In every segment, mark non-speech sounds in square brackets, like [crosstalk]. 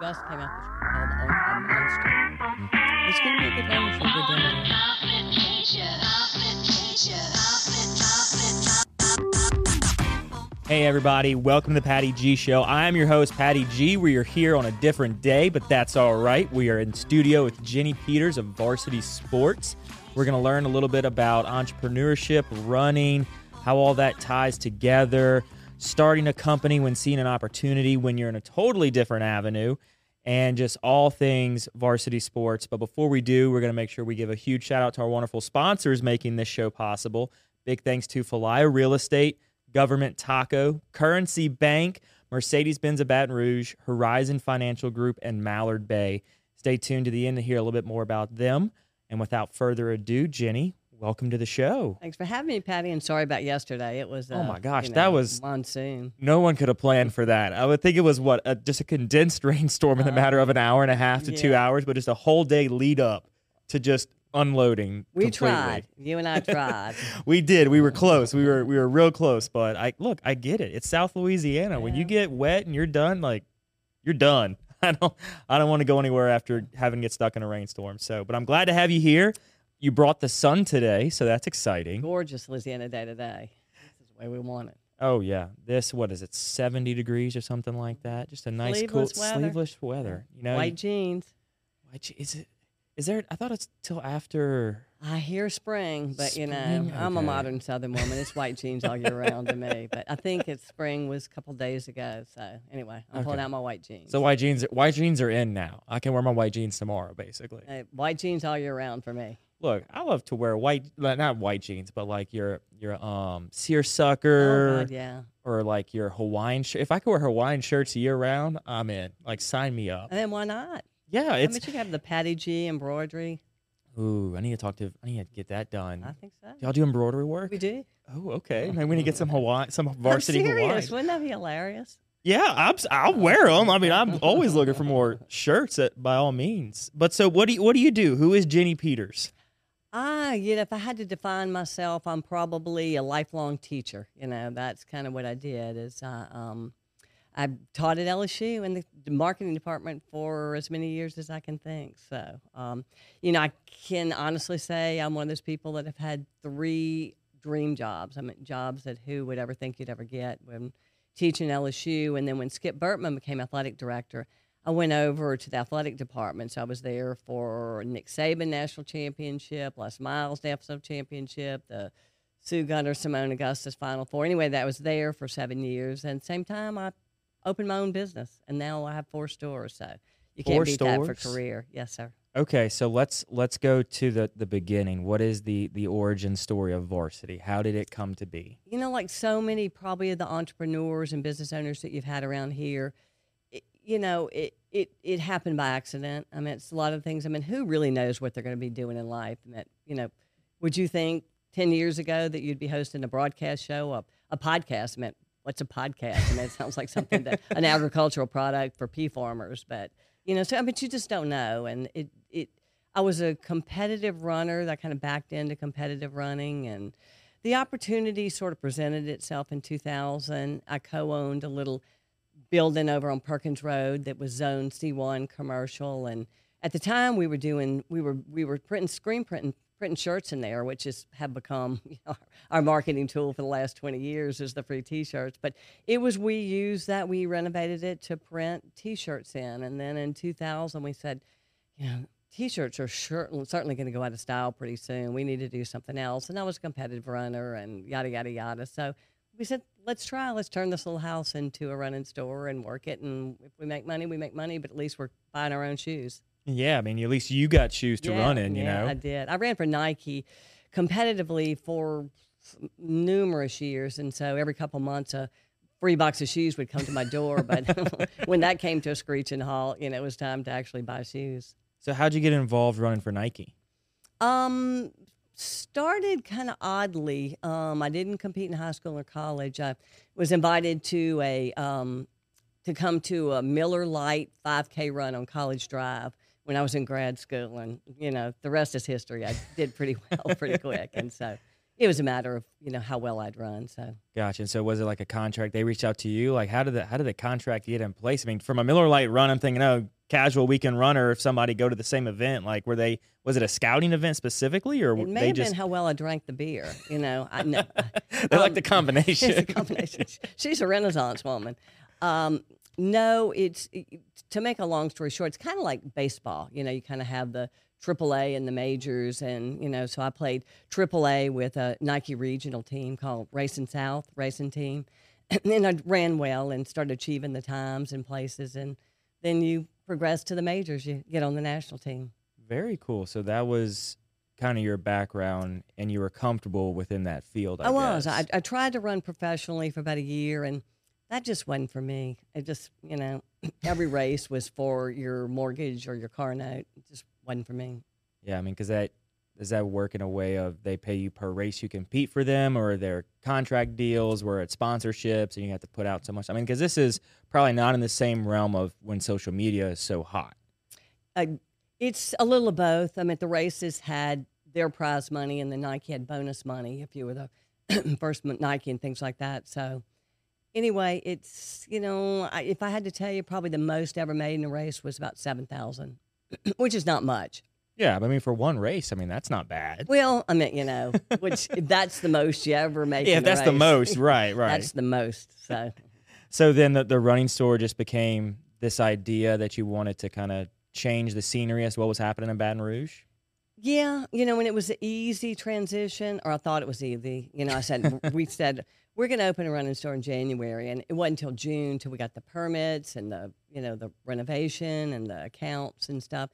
just came out week called Monster. It's going to be a good one for a demo. Hey everybody, welcome to the Patty G Show. I'm your host, Patty G. We are here on a different day, but that's all right. We are in studio with Jenni Peters of Varsity Sports. We're going to learn a little bit about entrepreneurship, running, how all that ties together, starting a company when seeing an opportunity when you're in a totally different avenue, and just all things varsity sports. But before we do, we're going to make sure we give a huge shout out to our wonderful sponsors making this show possible. Big thanks to Falaya Real Estate. Government Taco, Currency Bank, Mercedes Benz of Baton Rouge, Horizon Financial Group, and Mallard Bay. Stay tuned to the end to hear a little bit more about them. And without further ado, Jenni, welcome to the show. Thanks for having me, Patty, and sorry about yesterday. It was, uh, Oh my gosh, you that was- monsoon. No one could have planned for that. I would think it was what, a, just a condensed [laughs] rainstorm in the matter of an hour and a half to two Uh, hours, but just a whole day lead up to just unloading. We completely. tried. You and I [laughs] tried. We did. We were close. We were we were real close. But I look, I get it. It's South Louisiana. When you get wet and you're done, like you're done. [laughs] I don't I don't want to go anywhere after having to get stuck in a rainstorm. So, but I'm glad to have you here. You brought the sun today, so that's exciting. Gorgeous Louisiana day today. This is the way we want it. Oh yeah, this what is it? 70 degrees or something like that. Just a nice Sleeveless cool weather. sleeveless weather. You know, White jeans. white, is it? Is there? I thought it's till after. I hear spring, but you know, Spring? I'm a modern Southern woman. It's white [laughs] jeans all year round to me. But I think it's spring was a couple days ago. So anyway, I'm pulling out my white jeans. So white jeans. White jeans are in now. I can wear my white jeans tomorrow, basically. Uh, white jeans all year round for me. Look, I love to wear white, not white jeans, but like your your um Oh seersucker God, yeah. or like your Hawaiian shirt. If I could wear Hawaiian shirts year round, I'm in. Like, sign me up. And then why not? Yeah, it's. I bet you have the Patty G embroidery. Ooh, I need to talk to. I need to get that done. I think so. Y'all do embroidery work? We do. Oh, okay. Maybe we need to get some [laughs] Hawaii, some varsity I'm serious. Hawaiian. Wouldn't that be hilarious? Yeah, I'm, I'll wear them. I mean, I'm always looking for more shirts, at, by all means. But so, what do you, what do you do? Who is Jenni Peters? Ah, you know, if I had to define myself, I'm probably a lifelong teacher. You know, that's kind of what I did. Is I, um, I taught at LSU in the the marketing department for as many years as I can think. So, um, you know, I can honestly say I'm one of those people that have had three dream jobs. I mean, jobs that who would ever think you'd ever get when teaching LSU, and then when Skip Bertman became athletic director. I went over to the athletic department. So I was there for Nick Saban National Championship, Les Miles National Championship, the Sue Gunter Simone Augustus Final Four. Anyway, that was there for seven years. And same time, I opened my own business, and now I have four stores. So you can't Four beat that for stores? career. Yes, sir. Okay, so let's let's go to the the beginning. What is the the origin story of Varsity? How did it come to be? you know, like so many probably of the entrepreneurs and business owners that you've had around here, it, you know, it, it it happened by accident. I mean, it's a lot of things. I mean, who really knows what they're going to be doing in life? And that, you know, would you think ten years ago that you'd be hosting a broadcast show, a, a podcast? I mean, what's a podcast? I mean, it sounds like something that an agricultural product for pea farmers, but you know, so I mean, you just don't know. And it it, I was a competitive runner that kind of backed into competitive running and the opportunity sort of presented itself in 2000. I co-owned a little building over on Perkins Road that was Zone C1 commercial, and at the time we were doing we were we were printing screen printing printing shirts in there, which is have become [laughs] you know, our marketing tool for the last 20 years is the free T-shirts. But it was we used that we renovated it to print T-shirts in, and then in 2000 we said, you know. T-shirts are sure, certainly going to go out of style pretty soon. We need to do something else. And I was a competitive runner and yada, yada, yada. So we said, let's try. Let's turn this little house into a running store and work it. And if we make money, we make money, but at least we're buying our own shoes. Yeah, I mean, at least you got shoes to Yeah, run in. You yeah, know. I did. I ran for Nike competitively for numerous years. And so every couple months, a free box of shoes would come to my door. [laughs] But [laughs] when that came to a screeching halt, you know, it was time to actually buy shoes. So how'd you get involved running for Nike? Um, started kind of oddly. Um, I didn't compete in high school or college. I was invited to a um, to come to a Miller Lite 5K run on College Drive when I was in grad school, and you know the rest is history. I did pretty [laughs] well pretty quick, and so it was a matter of you know how well I'd run. So Gotcha. And so was it like a contract? They reached out to you. Like how did the how did the contract get in place? I mean, from a Miller Lite run, I'm thinking, oh, casual weekend runner. If somebody go to the same event, like were they? Was it a scouting event specifically, or it may have just been how well I drank the beer. You know, I know. [laughs] they like um, the combination? [laughs] It's a [laughs] combination. She's a Renaissance woman. Um, no, it's to make a long story short. It's kind of like baseball. You know, you kind of have the AAA and the majors, and you know, so I played AAA with a Nike regional team called Racing South Racing Team, [clears throat] and then I ran well and started achieving the times and places, and then you progress to the majors. You get on the national team. Very cool. So that was kind of your background, and you were comfortable within that field. I, I was. I, I tried to run professionally for about a year, and that just wasn't for me. It just, you know, [clears throat] every race was for your mortgage or your car note. It just wasn't for me. Yeah, I mean, because that does that work in a way of they pay you per race you compete for them, or their contract deals where it's sponsorships and you have to put out so much. I mean, because this is probably not in the same realm of when social media is so hot. Uh, it's a little of both. I mean, the races had their prize money, and the Nike had bonus money if you were the [clears throat] first Nike and things like that. So, anyway, it's you know, I, if I had to tell you, probably the most ever made in a race was about seven thousand, [clears throat] which is not much. Yeah, but I mean, for one race, I mean, that's not bad. Well, I mean, you know, [laughs] which that's the most you ever make. Yeah, in if a that's the most, [laughs] right, right. That's the most. So [laughs] So then the, the running store just became this idea that you wanted to kind of change the scenery as what was happening in Baton Rouge. yeah, you know, when it was an easy transition, or I thought it was easy. You know, I said we said we're going to open a running store in January, and it wasn't until June till we got the permits and the you know the renovation and the accounts and stuff.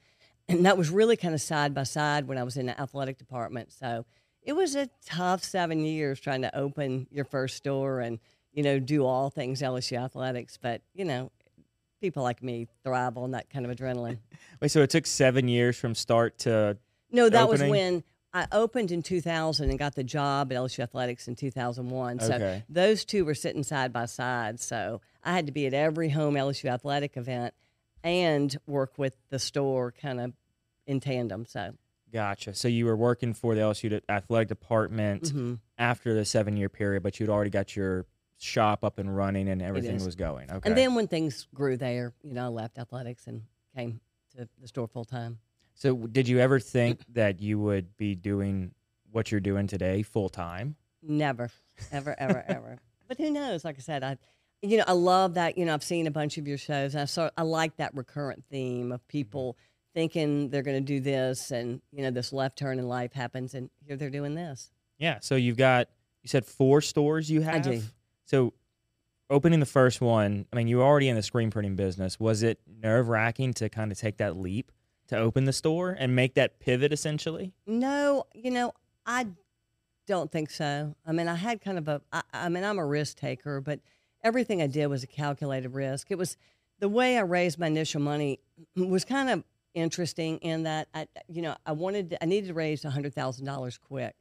And that was really kind of side by side when I was in the athletic department. So it was a tough seven years trying to open your first store and you know do all things LSU athletics. But you know, people like me thrive on that kind of adrenaline. [laughs] Wait, so it took seven years from start to No, that was when I opened in 2000 and got the job at LSU Athletics in 2001. So Okay. those two were sitting side by side. So I had to be at every home LSU athletic event and work with the store kind of in tandem. So gotcha. So you were working for the LSU athletic department mhm. after the seven year period, but you'd already got your shop up and running and everything was going. Okay. and then when things grew there, you know, I left athletics and came to the store full time. So did you ever think that you would be doing what you're doing today full time? Never, ever, ever, [laughs] ever. But who knows? Like I said, I, you know, I love that. You know, I've seen a bunch of your shows, and I saw I like that recurrent theme of mm-hmm. people thinking they're going to do this, and you know, this left turn in life happens, and here they're doing this. Yeah. So you've got you said four stores you have. I do. So opening the first one, I mean, you were already in the screen printing business. Was it nerve wracking to kind of take that leap to open the store and make that pivot essentially? No, you know, I don't think so. I mean, I had kind of a, I, I mean, I'm a risk taker, but everything I did was a calculated risk. It was the way I raised my initial money [clears throat] was kind of interesting in that I, you know, I wanted, I needed to raise $100,000 quick.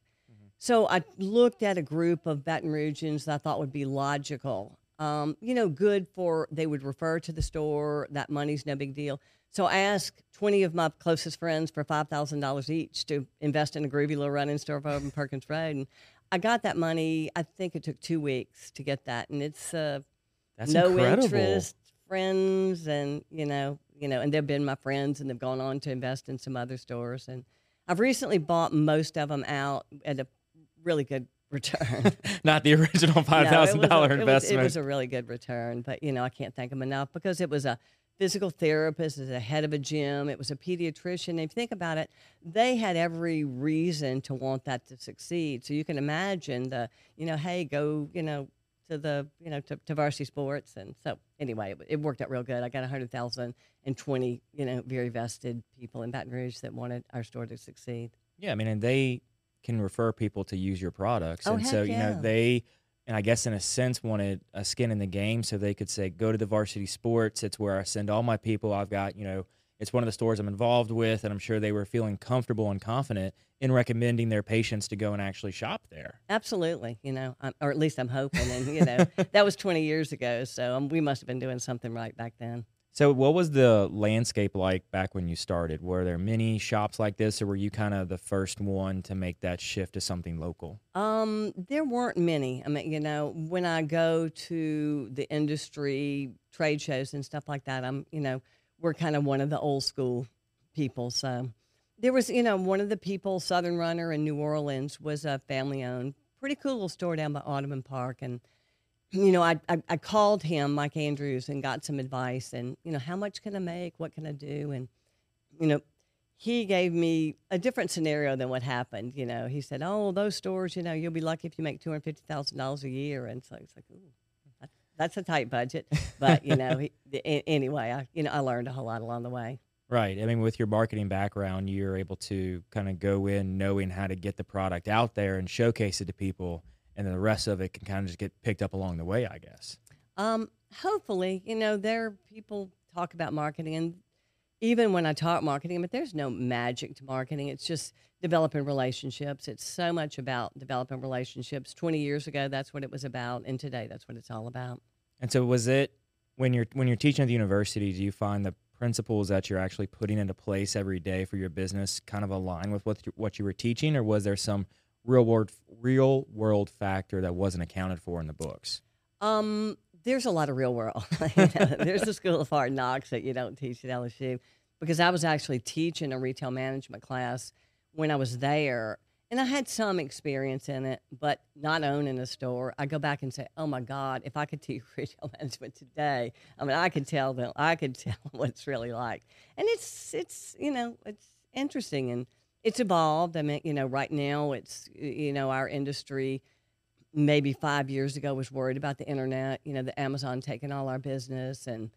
So I looked at a group of Baton Rougeans that I thought would be logical. Um, you know, good for they would refer to the store. That money's no big deal. So I asked 20 of my closest friends for $5,000 each to invest in a groovy little running store over in Perkins Road. And I got that money. I think it took two weeks to get that. And it's uh, That's no incredible. interest, friends, and, you know, you know, and they've been my friends and they've gone on to invest in some other stores. And I've recently bought most of them out at a really good return. [laughs] Not the original five thousand a- dollar investment. It was, a really good return, but you know I can't thank them enough because it was a physical therapist, was a head of a gym, it was a pediatrician. And if you think about it, they had every reason to want that to succeed. So you can imagine the you know hey go you know to the you know to, to varsity sports and so anyway it, it worked out real good. I got a hundred thousand and twenty you know very vested people in Baton Rouge that wanted our store to succeed. yeah, I mean, and they can refer people to use your products, Oh, and so heck you know they, and I guess in a sense wanted a skin in the game, so they could say, go to the varsity sports. It's where I send all my people. I've got you know. It's one of the stores I'm involved with, and I'm sure they were feeling comfortable and confident in recommending their patients to go and actually shop there. Absolutely, you know, or at least I'm hoping. And you know, that was 20 years ago, so um, we must have been doing something right back then. So, what was the landscape like back when you started? Were there many shops like this, or were you kind of the first one to make that shift to something local? Um, there weren't many. I mean, you know, when I go to the industry trade shows and stuff like that, I'm, you know, we're kind of one of the old school people. So there was, you know, one of the people, Southern Runner in New Orleans, was a family owned, pretty cool little store down by Audubon Park. And, you know, I, I, I called him, Mike Andrews, and got some advice and, you know, how much can I make? What can I do? And, you know, he gave me a different scenario than what happened. You know, he said, "Oh, those stores, you know, you'll be lucky if you make two hundred fifty thousand dollars a year." And so it's like, "Ooh, that- that's a tight budget." But you know, he, anyway, I you know I learned a whole lot along the way. Right. I mean, with your marketing background, you're able to kind of go in knowing how to get the product out there and showcase it to people, and then the rest of it can kind of just get picked up along the way, I guess. Um, hopefully, you know, there are people talk about marketing, and even when I talk marketing, but there's no magic to marketing. It's just developing relationships. It's so much about developing relationships. Twenty years ago, that's what it was about, and today, that's what it's all about. And so, was it when you're when you're teaching at the university? Do you find the principles that you're actually putting into place every day for your business kind of align with what you, what you were teaching, or was there some real world real world factor that wasn't accounted for in the books? Um, there's a lot of real world. [laughs] There's the School of Hard Knocks that you don't teach at LSU because I was actually teaching a retail management class when I was there. And I had some experience in it, but not owning a store. I go back and say, "Oh my God, if I could [laughs] teach retail management today, I mean, I could tell them, I could [laughs] tell what it's really like." And it's, it's, you know, it's interesting and it's evolved. I mean, you know, right now it's, you know, our industry maybe five years ago was worried about the internet, you know, the Amazon taking all our business and,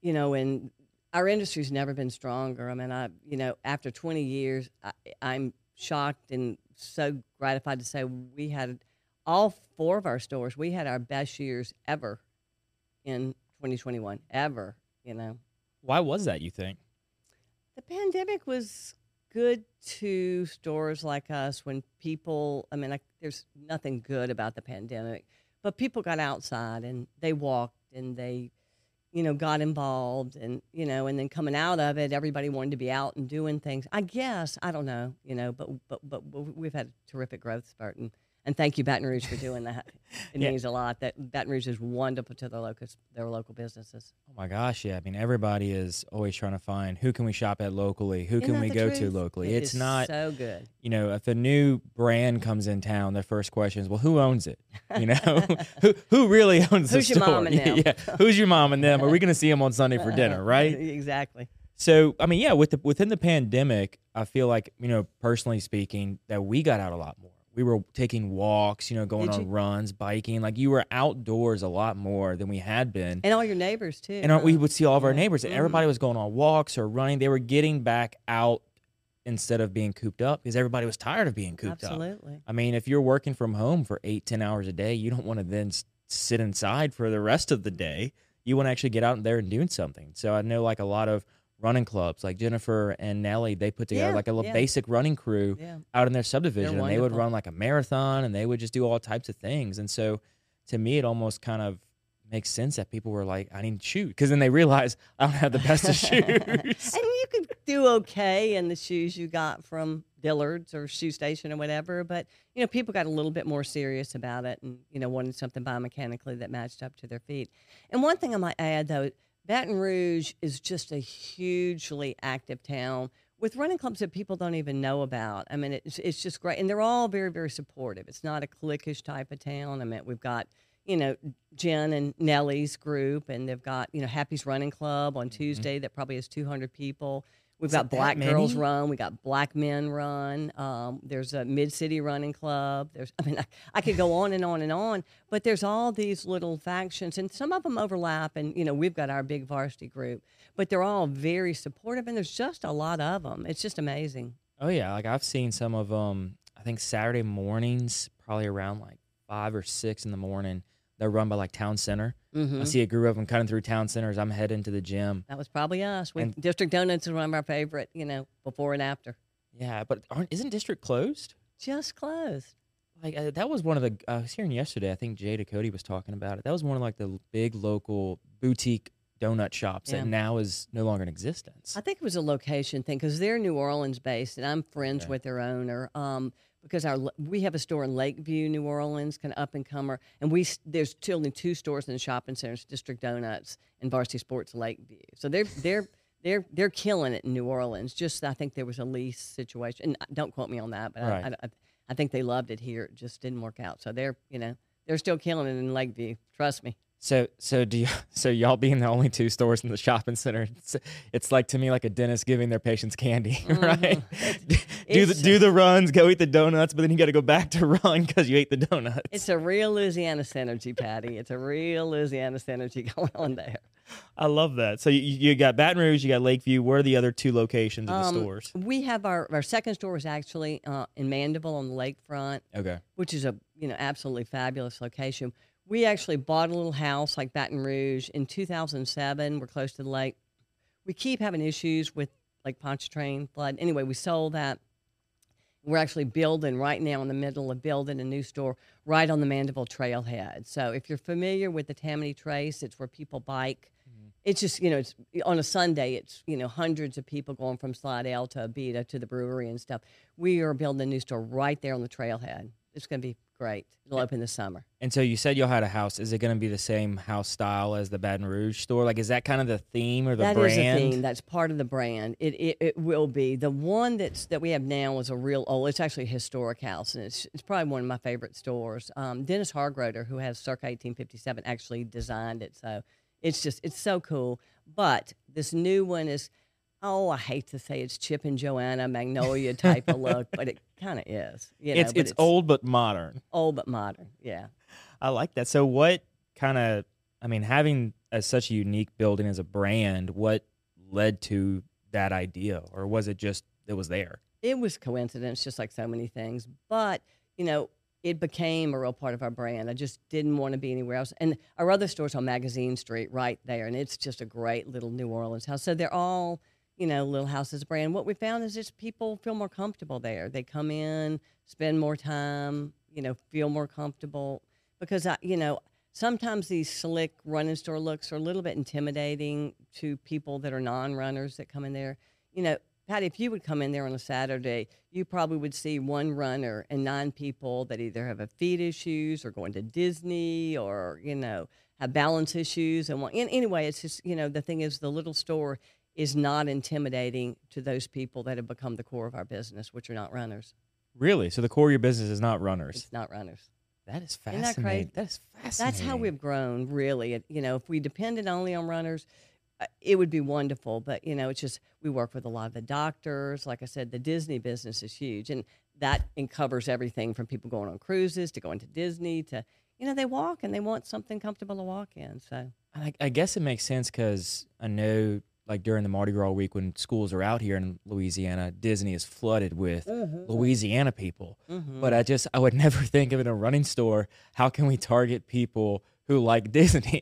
you know, and our industry's never been stronger. I mean, I, you know, after 20 years, I, I'm shocked and so gratified to say we had all four of our stores, we had our best years ever in 2021, ever, you know. Why was that? You think? The pandemic was good to stores like us when people, I mean, there's nothing good about the pandemic, but people got outside and they walked and they, you know, got involved and, you know, and then coming out of it, everybody wanted to be out and doing things. I guess, I don't know, you know, but, but, but we've had a terrific growth spurt and, and thank you, Baton Rouge, for doing that. It [laughs] Yeah. means a lot. That Baton Rouge is wonderful to their local, their local businesses. Oh my gosh, yeah. I mean, everybody is always trying to find who can we shop at locally, who Isn't can we go to locally. It it's not, so good. you know, if a new brand comes in town, their first question is, well, who owns it? You know, [laughs] who who really owns the store? Who's your mom and [laughs] them? yeah. who's your mom and them? Are we going to see them on Sunday for dinner? Right. exactly. So, I mean, yeah, with the within the pandemic, I feel like you know, personally speaking, that we got out a lot more. We were taking walks, you know, going Did on you? runs, biking. Like you were outdoors a lot more than we had been. And all your neighbors too. and uh, we would see all of our Yeah. neighbors. Mhm. Everybody was going on walks or running. They were getting back out instead of being cooped up because everybody was tired of being cooped up. Absolutely. I mean, if you're working from home for eight, ten hours a day, you don't want to then sit inside for the rest of the day. You want to actually get out there and do something. So I know like a lot of running clubs, like Jennifer and Nellie, they put together Yeah, like a little yeah. basic running crew Yeah. out in their subdivision, and they would run like a marathon, and they would just do all types of things. And so, to me, it almost kind of makes sense that people were like, "I need to shoot," because then they realize [laughs] I don't have the best of shoes. [laughs] And you could do okay in the shoes you got from Dillard's or Shoe Station or whatever, but you know, people got a little bit more serious about it and you know wanted something biomechanically that matched up to their feet. And one thing I might add though, Baton Rouge is just a hugely active town with running clubs that people don't even know about. I mean, it's it's just great, and they're all very very supportive. It's not a cliquish type of town. I mean, we've got you know Jen and Nellie's group, and they've got you know Happy's Running Club on mm-hmm. Tuesday that probably has 200 people. We've. Got Black Girls? Run. We got Black Men Run. Um, there's a Mid City Running Club. There's, I mean, I, I could go on and on and on, but there's all these little factions, and some of them overlap. And you know, we've got our big varsity group, but they're all very supportive, and there's just a lot of them. It's just amazing. Oh yeah, like I've seen some of them. I think Saturday mornings, probably around like five or six in the morning. They're run by like town center. Hmm I see a group of them cutting through town centers. I'm heading to the gym. That was probably us. We, And- District Donuts is one of our favorite. You know, before and after. Yeah, but aren't, isn't district closed? Just closed. Like uh, that was one of the. I was hearing yesterday. I think Jay Cody was talking about it. That was one of like the big local boutique donut shops Yeah. that now is no longer in existence. I think it was a location thing because they're New Orleans based, and I'm friends Okay. with their owner. Um, because our we have a store in Lakeview, New Orleans, kind of up and comer, and we there's only two stores in the shopping centers, District Donuts and Varsity Sports Lakeview. So they're they're they're they're killing it in New Orleans. Just I think there was a lease situation, and uh, don't quote me on that, but Right. I, I, I think they loved it here. It just didn't work out. So they're you know they're still killing it in Lakeview. Trust me. So so do you, [laughs] so y'all being the only two stores in the shopping center, it's, it's like to me like a dentist giving their patients candy, [laughs] right? [laughs] do the Mm-hmm. It's- do the runs, go eat the donuts, but then you got to go back to run because you ate the donuts. It's a real Louisiana synergy, Patty. It's a real Louisiana synergy going on there. I love that. So you, you got Baton Rouge, you got Lakeview. Where are the other two locations of the Um, stores? We have our, our second store is actually uh, in Mandeville on the lakefront, Okay. which is a you know absolutely fabulous location. We actually bought a little house like Baton Rouge in 2007. We're close to the lake. We keep having issues with like Pontchartrain flood. Anyway, we sold that. We're actually building right now in the middle of building a new store right on the Mandeville Trailhead. So if you're familiar with the Tammany Trace, it's where people bike. Mm-hmm. It's just you know it's on a Sunday. It's you know hundreds of people going from Slidell to Abita to the brewery and stuff. We are building a new store right there on the trailhead. It's going to be great. It'll open this summer. And so you said y'all had a house. Is it going to be the same house style as the Baton Rouge store? Like, is that kind of the theme or the That is brand? a theme. That's part of the brand. It, it it will be the one that's that we have now is a real old. It's actually a historic house, and it's it's probably one of my favorite stores. Um, Dennis Hargroder, who has circa 1857, actually designed it. So it's just it's so cool. But this new one is. Oh, I hate to say it's Chip and Joanna Magnolia type of look, but it [laughs] kind of is. You know, it's but it's old but modern. old but modern. Yeah. I like that. So what kind of I mean, having a, such a unique building as a brand, what led to that idea, or was it just it was there? it was coincidence, just like so many things. But you know, it became a real part of our brand. I just didn't want to be anywhere else. And our other stores on Magazine Street, right there, and it's just a great little New Orleans house. So they're all, you know, little houses brand. What we found is just people feel more comfortable there. They come in, spend more time, you know, feel more comfortable because I, you know. Sometimes these slick running store looks are a little bit intimidating to people that are non-runners that come in there. You know, Patty, if you would come in there on a Saturday, you probably would see one runner and nine people that either have a feet issues or going to Disney or, you know, have balance issues. And an- anyway, it's just, you know, the thing is the little store is not intimidating to those people that have become the core of our business, which are not runners. Really? So the core of your business is not runners. It's not runners. That is Isn't that fascinating. crazy? That is fascinating. That's how we've grown, really. It- You know, if we depended only on runners, uh, it would be wonderful. But you know, it's just we work with a lot of the doctors. Like I said, the Disney business is huge, and that covers everything from people going on cruises to going to Disney to you know they walk and they want something comfortable to walk in. So I, I guess it makes sense because I know, like during the Mardi Gras week when schools are out here in Louisiana, Disney is flooded with Louisiana people. mhm. But I just I would [laughs] never think of in a running store. How can we target people who like [laughs] Disney?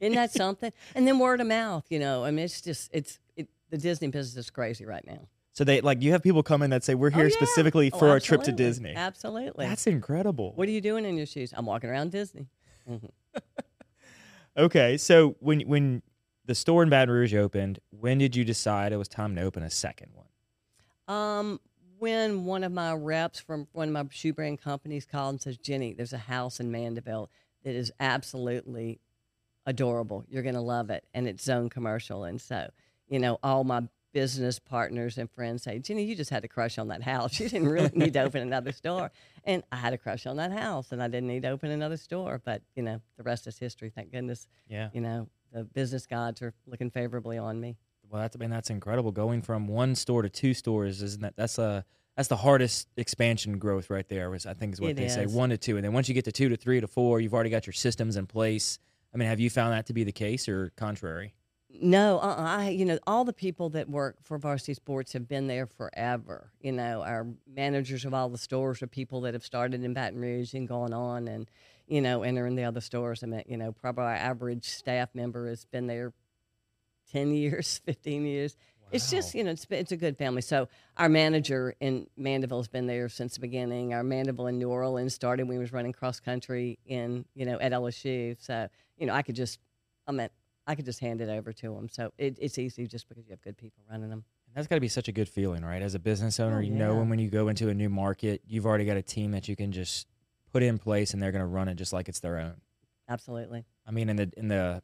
isn't that something? And then word of mouth. You know, I mean, it's just it's it, the Disney business is crazy right now. so they like you have people come in that say we're here Oh, yeah. specifically Oh, for our trip to. Disney. Absolutely. That's incredible. what are you doing in your shoes? I'm walking around Disney. Mhm. [laughs] Okay, so when when the store in Baton Rouge opened, when did you decide it was time to open a second one? Um, when one of my reps from one of my shoe brand companies called and says, Jenni, there's a house in Mandeville that is absolutely adorable. You're going to love it. And it's zone commercial. And so, you know, all my business partners and friends say, Jenni, you just had a crush on that house. [laughs] You didn't really need to open another store. And I had a crush on that house and I didn't need to open another store. But, you know, the rest is history. Thank goodness, Yeah. you know, the business gods are looking favorably on me. Well, that's I mean that's incredible. Going from one store to two stores isn't that that's a that's the hardest expansion growth right there. Was I think is what It they say one to two, and then once you get to two to three to four, you've already got your systems in place. I mean, have you found that to be the case or contrary? No, uh, I you know all the people that work for Varsity Sports have been there forever. You know, our managers of all the stores are people that have started in Baton Rouge and gone on and you know entering the other stores. I mean, you know, probably our average staff member has been there ten years, [laughs] fifteen years. It's just you know it's it's a good family. So our manager in Mandeville has been there since the beginning. Our Mandeville in New Orleans started when we was running cross country in you know at LSU. So you know I could just I mean I could just hand it over to them. So it, it's easy just because you have good people running them. That's got to be such a good feeling, right? As a business oh, owner, Oh, you know when when you go into a new market, you've already got a team that you can just put in place, and they're going to run it just like it's their own. Absolutely. I mean, in the in the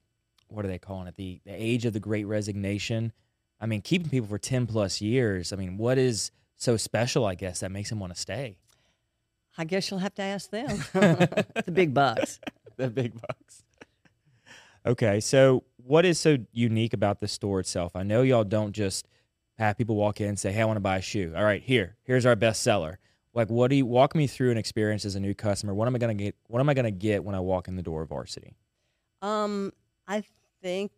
what are they calling it? The the age of the Great Resignation. I mean, keeping people for ten plus years. I mean, what is so special? I guess that makes them want to stay. I guess you'll have to ask them. [laughs] [laughs] the big bucks. the big bucks. Okay, so what is so unique about the store itself? I know y'all don't just have people walk in and say, "Hey, I want to buy a shoe." All right, here, here's our best seller. Like, what do you walk me through an experience as a new customer? What am I gonna get? What am I gonna get when I walk in the door of Varsity? Um, I think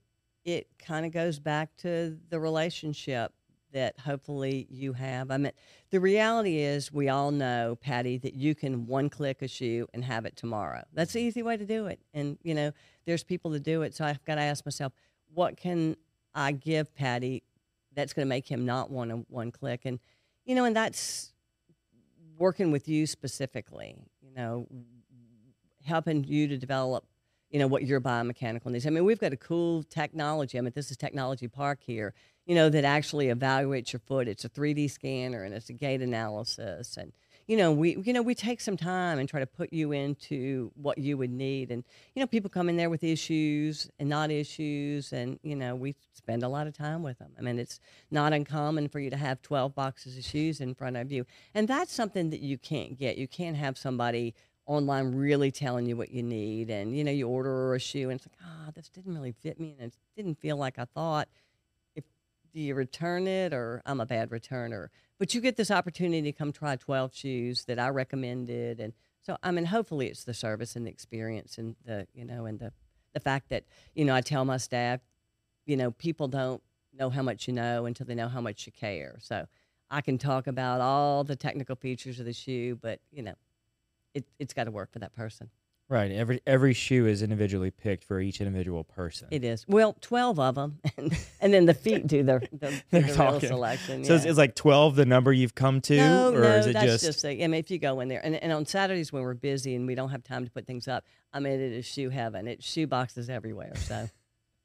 it kind of goes back to the relationship that hopefully you have. I mean, the reality is we all know, Patty, that you can one click a shoe and have it tomorrow. That's the easy way to do it. And, you know, there's people that do it. So I've got to ask myself, what can I give Patty that's going to make him not want to one click? And, you know, and that's working with you specifically, you know, helping you to develop you know what your biomechanical needs. I mean, we've got a cool technology. I mean, this is Technology Park here. You know that actually evaluates your foot. It's a 3D scanner and it's a gait analysis. And you know, we you know we take some time and try to put you into what you would need. And you know, people come in there with issues and not issues, and you know, we spend a lot of time with them. I mean, it's not uncommon for you to have 12 boxes of shoes in front of you, and that's something that you can't get. You can't have somebody online really telling you what you need and you know you order a shoe and it's like ah this didn't really fit me and it didn't feel like i thought if do you return it or i'm a bad returner but you get this opportunity to come try 12 shoes that i recommended and so i mean hopefully it's the service and the experience and the you know and the the fact that you know i tell my staff you know people don't know how much you know until they know how much you care so i can talk about all the technical features of the shoe but you know it, it's got to work for that person. Right. Every every shoe is individually picked for each individual person. It is. Well, 12 of them. [laughs] And, and then the feet do the, the, [laughs] They're the talking. selection. So it's, yeah. it's like twelve the number you've come to, no, or no, is it that's just, just, a, I mean, if you go in there, and, and on Saturdays when we're busy and we don't have time to put things up, I mean, it is shoe heaven. It's shoe boxes everywhere. So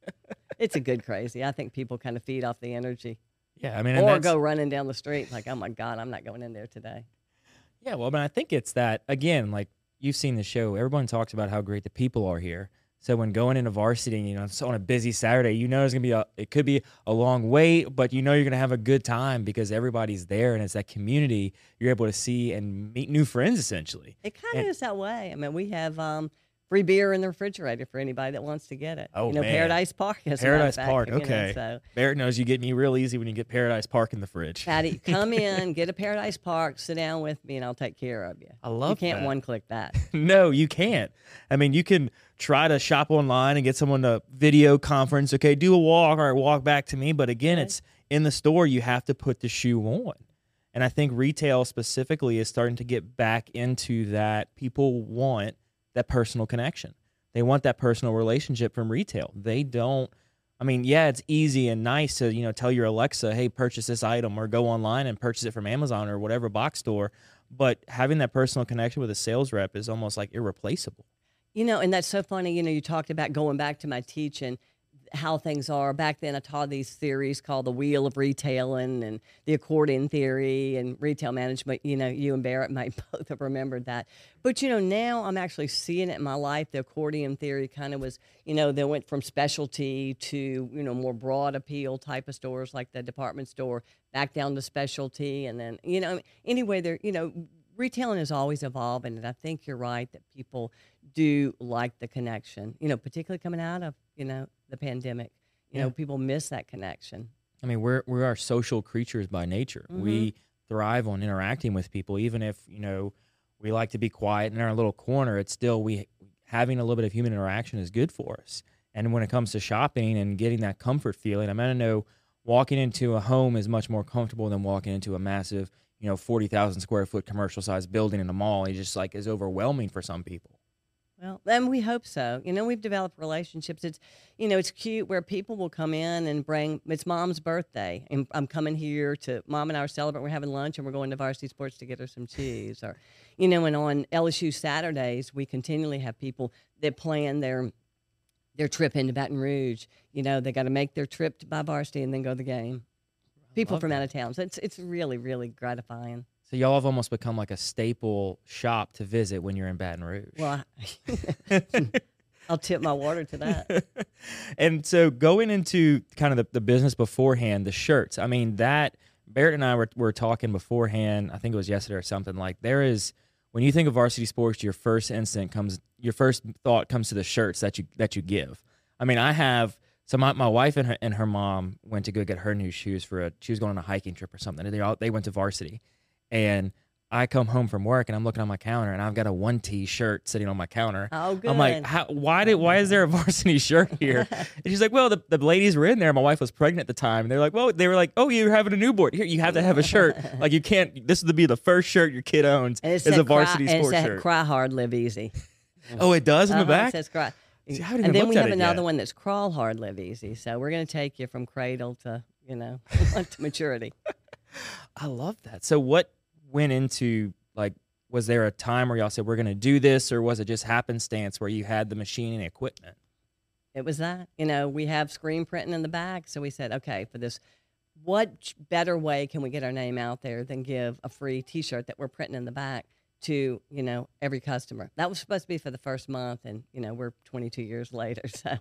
[laughs] it's a good crazy. I think people kind of feed off the energy yeah? I mean, or go running down the street like, oh my God, I'm not going in there today. Yeah, well, but I think it's that again. Like you've seen the show, everyone talks about how great the people are here. So when going into varsity, you know, it's on a busy Saturday, you know, it's gonna be a, it could be a long wait, but you know, you're gonna have a good time because everybody's there and it's that community. You're able to see and meet new friends essentially. It kind of is that way. I mean, we have um, free beer in the refrigerator for anybody that wants to get it. Oh, you know, man. Paradise Park. matter Paradise fact, Park, you know, okay. so, Barrett knows you get me real easy when you get Paradise Park in the fridge. Patty, [laughs] come in, get a Paradise Park, sit down with me, and I'll take care of you. I love. You can't that. one click that. [laughs] no, you can't. I mean, you can try to shop online and get someone to video conference. Okay, do a walk or walk back to me. But again, Okay. it's in the store. You have to put the shoe on. And I think retail specifically is starting to get back into that. People want that personal connection. They want that personal relationship from retail. They don't. I mean, yeah, it's easy and nice to you know tell your Alexa, hey, purchase this item, or go online and purchase it from Amazon or whatever box store. But having that personal connection with a sales rep is almost like irreplaceable. You know, and that's so funny. You know, you talked about going back to my teaching, how things are. Back then, I taught these theories called the wheel of retailing and the accordion theory and retail management. You know, you and Barrett [laughs] might both have remembered that. But, you know, now I'm actually seeing it in my life. The accordion theory kind of was, you know, they went from specialty to, you know, more broad appeal type of stores like the department store, back down to specialty. And then, you know, anyway, they're, you know, retailing is always evolving. And I think you're right that people do like the connection, you know, particularly coming out of, you know, the pandemic. You know, people miss that connection. I mean, we're we are social creatures by nature. We mm-hmm. thrive on interacting with people, even if you know we like to be quiet in our little corner. It's still we having a little bit of human interaction is good for us. And when it comes to shopping and getting that comfort feeling, I mean, I know walking into a home is much more comfortable than walking into a massive, you know, forty thousand square foot commercial sized building in a mall. It just like is overwhelming for some people. Well, and we hope so. You know, we've developed relationships. It's, you know, it's cute where people will come in and bring. It's mom's birthday, and I'm coming here to mom and I are celebrating. We're having lunch, and we're going to Varsity Sports to get her some cheese, or, you know, and on LSU Saturdays we continually have people that plan their their trip into Baton Rouge. You know, they got to make their trip to by varsity and then go to the game. People from that. out of town. So it's it's really really gratifying. So y'all have almost become like a staple shop to visit when you're in Baton Rouge. Well, I, [laughs] I'll tip my water to that. [laughs] and so going into kind of the, the business beforehand, the shirts. I mean, that Barrett and I were, were talking beforehand. I think it was yesterday or something. Like there is when you think of varsity sports, your first instinct comes, your first thought comes to the shirts that you that you give. I mean, I have. So my, my wife and her and her mom went to go get her new shoes for a. She was going on a hiking trip or something. And they all they went to varsity, and I come home from work and I'm looking on my counter and I've got a one T shirt sitting on my counter. Oh, good. I'm like, How, why did why is there a [laughs] varsity shirt here? [laughs] and she's like, well, the, the ladies were in there. My wife was pregnant at the time, and they're like, well, they were like, oh, you're having a newborn. Here, you have to have a shirt. [laughs] like you can't. This would be the first shirt your kid owns is a varsity cry, and it sports shirt. Cry hard, live easy. oh, it does in the Uh-huh, back. It says cry. See, and then we have another yet. one that's crawl hard, live easy. So we're going to take you from cradle to you know to maturity. I love that. So what went into like? Was there a time where y'all said we're going to do this, or was it just happenstance where you had the machine and equipment? It was that. You know, we have screen printing in the back. So we said, okay, for this, what better way can we get our name out there than give a free t shirt that we're printing in the back to, you know, every customer? That was supposed to be for the first month. And, you know, we're 22 years [laughs] later. So,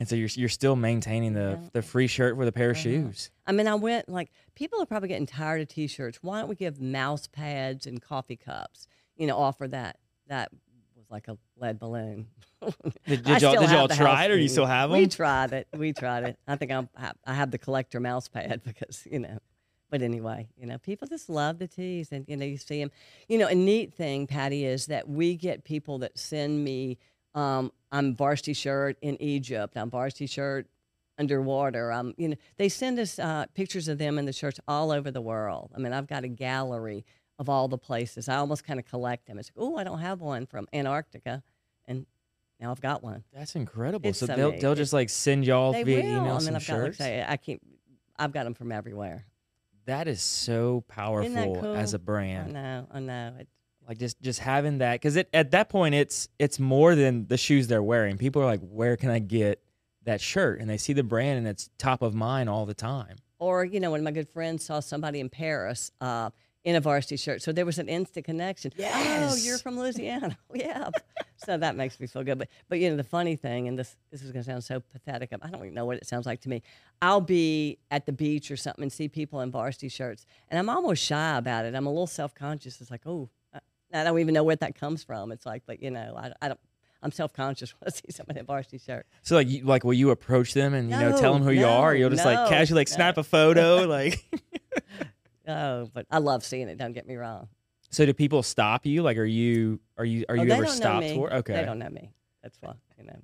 And so you're you're still maintaining the Yeah. the free shirt with a pair of Uh-huh. shoes. I mean, I went like, people are probably getting tired of t shirts. Why don't we give mouse pads and coffee cups, you know, offer that? That was like a lead balloon. Did, did [laughs] y'all did y'all try it, or you still have them? We tried it. We [laughs] tried it. I think I'm, I have the collector mouse pad [laughs] because you know. But anyway, you know, people just love the teas, and you know, you see them. You know, a neat thing, Patty, is that we get people that send me. Um, I'm varsity shirt in Egypt. I'm varsity shirt underwater. Um, you know, they send us uh, pictures of them in the shirts all over the world. I mean, I've got a gallery of all the places. I almost kind of collect them. It's like, oh, I don't have one from Antarctica, and now I've got one. That's incredible. It's so so they'll theyll just like send y'all They via will. email I some mean, I've got like I shirts. I keep. I've got them from everywhere. that is so powerful cool? as a brand. know. I know. It, Like just just having that because it at that point it's it's more than the shoes they're wearing. People are like, where can I get that shirt? And they see the brand and it's top of mind all the time. or you know, when my good friends saw somebody in Paris uh, in a varsity shirt, so there was an instant connection. yes. Oh, you're from Louisiana. [laughs] yeah. So that makes me feel good. But but you know, the funny thing, and this this is going to sound so pathetic. I don't even know what it sounds like to me. I'll be at the beach or something and see people in varsity shirts, and I'm almost shy about it. I'm a little self conscious. It's like, oh, I, don't even know where that comes from. It's like, but you know, I, I don't. I'm self conscious [laughs] when I see somebody in a varsity shirt. So like you, like will you approach them and you know tell them who you are? Or you'll just like casually like no. snap a photo [laughs] like. [laughs] Oh, but I love seeing it. Don't get me wrong. so do people stop you? Like are you are you are Oh, you ever stopped for? Okay. They don't know me. That's why, you know.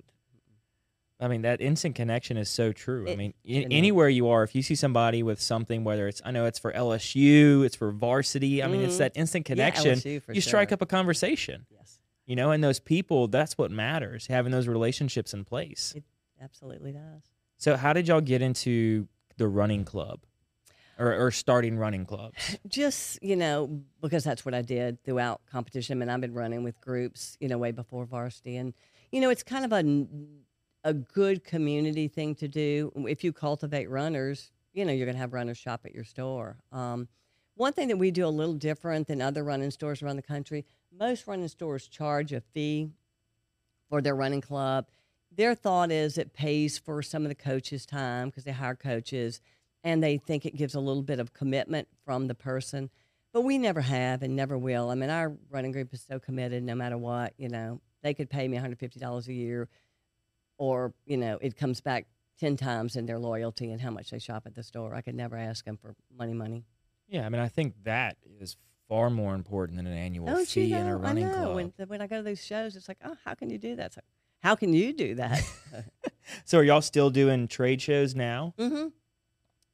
I mean, that instant connection is so true. I mean, it is. anywhere you are, if you see somebody with something, whether it's, I know it's for LSU, it's for varsity, I mean, it's Mhm. that instant Yeah, connection. For you strike up a conversation, Yes, you know, and those people, that's what matters, having those relationships in place. it absolutely does. So, how did y'all get into the running club or, or starting running clubs? [laughs] Just, you know, because that's what I did throughout competition. I mean, I've been running with groups, you know, way before varsity. And, you know, it's kind of a, a good community thing to do. If you cultivate runners, you know, you're going to have runners shop at your store. Um, one thing that we do a little different than other running stores around the country, most running stores charge a fee for their running club. Their thought is it pays for some of the coaches' time because they hire coaches and they think it gives a little bit of commitment from the person. But we never have and never will. I mean, our running group is so committed no matter what, you know, they could pay me $150 a year or, you know, it comes back 10 times in their loyalty and how much they shop at the store. I could never ask them for money, money. Yeah, I mean, I think that is far more important than an annual Don't fee you in a know? running I know. club. When, when I go to those shows, it's like, oh, how can you do that? Like, how can you do that? [laughs] So, are y'all still doing trade shows now? hmm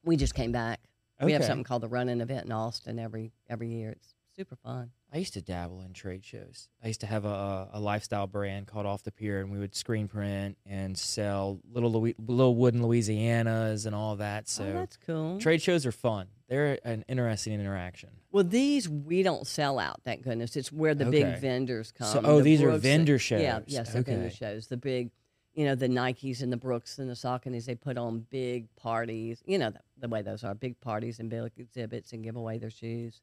We just came back. We have something called the Running Event in Austin every every year. It's super fun. I used to dabble in trade shows. I used to have a, a lifestyle brand called Off the Pier, and we would screen print and sell little Louis, little wooden Louisianas and all that. Oh, so oh, that's cool. trade shows are fun. They're an interesting interaction. well, these we don't sell out. Thank goodness. It's where the Okay. big vendors come. So- oh, the these are vendor Yeah, shows. Yeah, yes, the vendor Okay. shows. The big, you know, the Nikes and the Brooks and the Sauconys, they put on big parties. You know the, the way those are big parties and big exhibits and give away their shoes.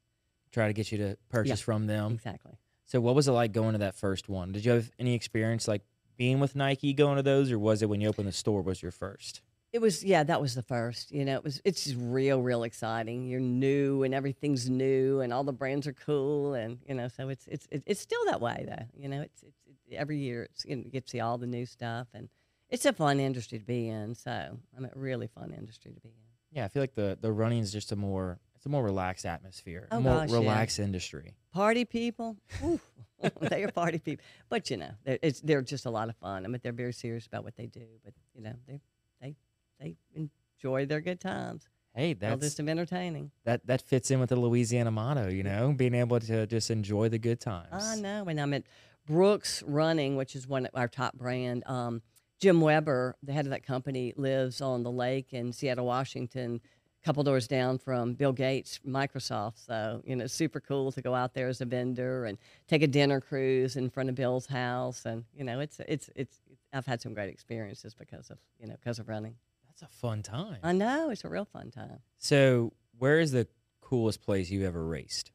Try to get you to purchase from them. Exactly. So what was it like going to that first one? Did you have any experience like being with Nike going to those, or was it when you opened the store was your first? It was yeah, that was the first. You know, it was it's just real, real exciting. You're new and everything's new and all the brands are cool and you know, so it's it's it's still that way though. You know, it's it's it, every year it's you, know, you get to see all the new stuff and it's a fun industry to be in. So I mean, a really fun industry to be in. Yeah, I feel like the the running is just a more it's a more relaxed atmosphere, Oh, more gosh, yeah. relaxed industry. Party people, [laughs] they are party people. But you know, they're, it's they're just a lot of fun. I mean, they're very serious about what they do. But you know, they they they enjoy their good times. Hey, All that's just entertaining. that that fits in with the Louisiana motto, you know, being able to just enjoy the good times. I know. And I'm at Brooks Running, which is one of our top brand. Um, Jim Weber, the head of that company, lives on the lake in Seattle, Washington, couple doors down from Bill Gates, Microsoft. So, you know, super cool to go out there as a vendor and take a dinner cruise in front of Bill's house. And, you know, it's, it's, it's, I've had some great experiences because of, you know, because of running. That's a fun time. I know. It's a real fun time. So, where is the coolest place you've ever raced?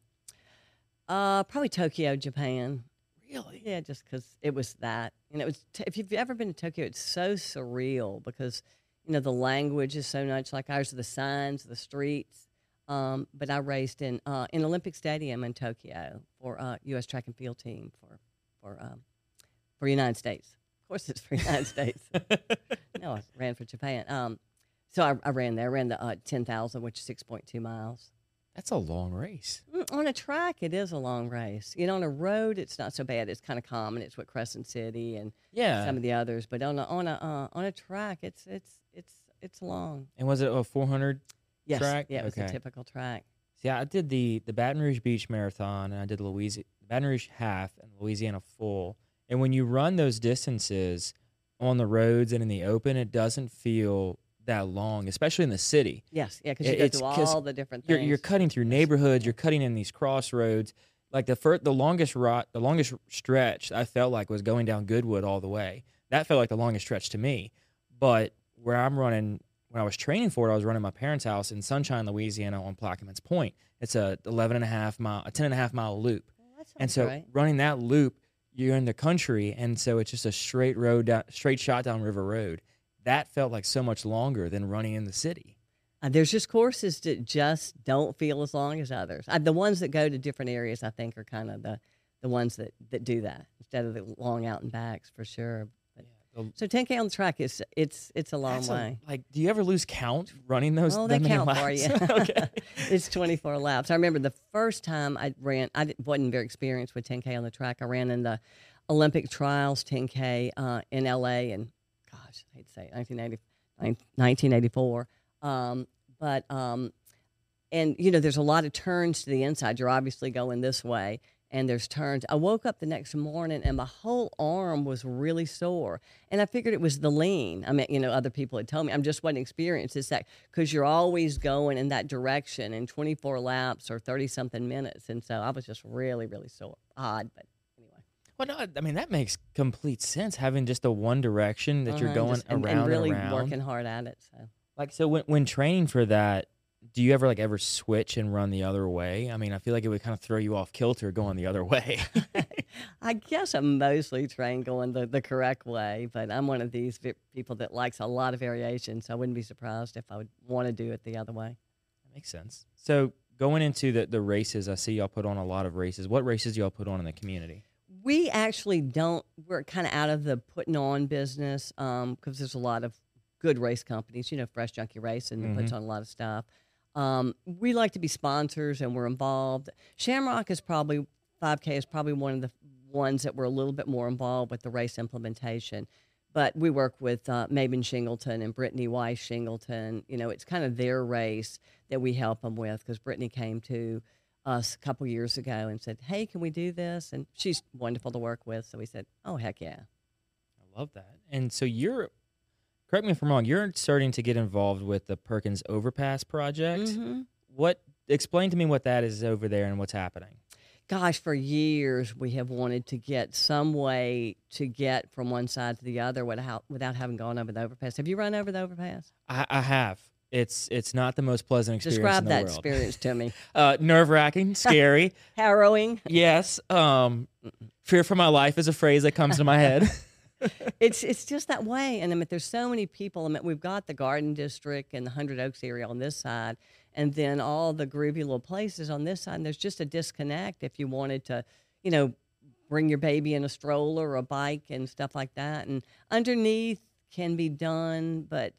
Uh, probably Tokyo, Japan. Really? Yeah, just because it was that. And it was, t- if you've ever been to Tokyo, it's so surreal because, you know, the language is so much like ours, the signs, the streets. Um, but I raced in uh, in Olympic Stadium in Tokyo for uh, U.S. track and field team for for um, for United States. Of course, it's for United States. [laughs] No, I ran for Japan. Um, so I, I ran there. I ran the uh, ten thousand, which is six point two miles. That's a long race. Mm, On a track, it is a long race. You know, on a road, it's not so bad. It's kind of common. It's what Crescent City and Yeah. some of the others. But on a on a uh, on a track, it's it's it's long. and was it a 400? Yes, Track? yeah, it was a typical track. See, I did the the Baton Rouge Beach Marathon, and I did Louisiana Baton Rouge half and Louisiana full. And when you run those distances on the roads and in the open, it doesn't feel that long, especially in the city. Yes, yeah, because It- you go it's through all the different You're things. you're cutting through neighborhoods, you're cutting in these crossroads. Like the first, the longest rot, the longest stretch I felt like was going down Goodwood all the way. That felt like the longest stretch to me. But where I'm running, when I was training for it, I was running my parents' house in Sunshine, Louisiana, on Plaquemine Point. It's a 11 and a half mile, a 10 and a half mile loop. Well, that And so great. running that loop, you're in the country, and so it's just a straight road, down, straight shot down River Road. That felt like so much longer than running in the city. Uh, there's just courses that just don't feel as long as others. Uh, the ones that go to different areas, I think, are kind of the the ones that that do that instead of the long out and backs for sure. So 10k on the track is it's it's a long That's a- way. like, do you ever lose count running those? Oh, that they many count for laps? you. [laughs] [laughs] okay. it's 24 laps. I remember the first time I ran, I wasn't very experienced with 10K on the track. I ran in the Olympic trials 10K uh, in LA and gosh, I hate to say it, 1980, 1984. Um, but, um, and you know, there's a lot of turns to the inside. You're obviously going this way. And there's turns. I woke up the next morning and my whole arm was really sore. And I figured it was the lean. I mean, you know, other people had told me. I'm just wasn't experienced. It's that because you're always going in that direction in 24 laps or 30 something minutes. And so I was just really, really sore. Odd, but anyway. Well, no, I mean that makes complete sense. Having just the one direction that you're Uh-huh, going just- and, around and really around. working hard at it. So Like so, when when training for that, do you ever like ever switch and run the other way? I mean, I feel like it would kind of throw you off kilter going the other way. [laughs] I guess I'm mostly trained going the, the correct way, but I'm one of these vi- people that likes a lot of variation. So I wouldn't be surprised if I would want to do it the other way. That makes sense. So going into the the races, I see y'all put on a lot of races. What races do y'all put on in the community? We actually don't. We're kind of out of the putting on business um, because there's a lot of good race companies. You know, Fresh Junkie Racing that puts mm-hmm. on a lot of stuff. Um, we like to be sponsors and we're involved. Shamrock is probably 5K is probably one of the ones that we're a little bit more involved with the race implementation. But we work with uh, Maben Shingleton and Brittany Weiss Shingleton. You know, it's kind of their race that we help them with because Brittany came to us a couple years ago and said, "Hey, can we do this?" And she's wonderful to work with. So we said, "Oh heck yeah!" I love that. And so you're, correct me if I'm wrong, you're starting to get involved with the Perkins Overpass project. Mhm. What? Explain to me what that is over there and what's happening. gosh, for years we have wanted to get some way to get from one side to the other without without having gone over the overpass. Have you run over the overpass? I, I have. It's it's not the most pleasant experience Describe in the that world. experience to me. [laughs] Uh, Nerve wracking, scary. [laughs] Harrowing. yes. Um, fear for my life is a phrase that comes to my head. [laughs] it's it's just that way. And I mean, there's so many people. I mean, we've got the Garden District and the Hundred Oaks area on this side, and then all the groovy little places on this side. And there's just a disconnect if you wanted to, you know, bring your baby in a stroller or a bike and stuff like that. And underneath can be done, but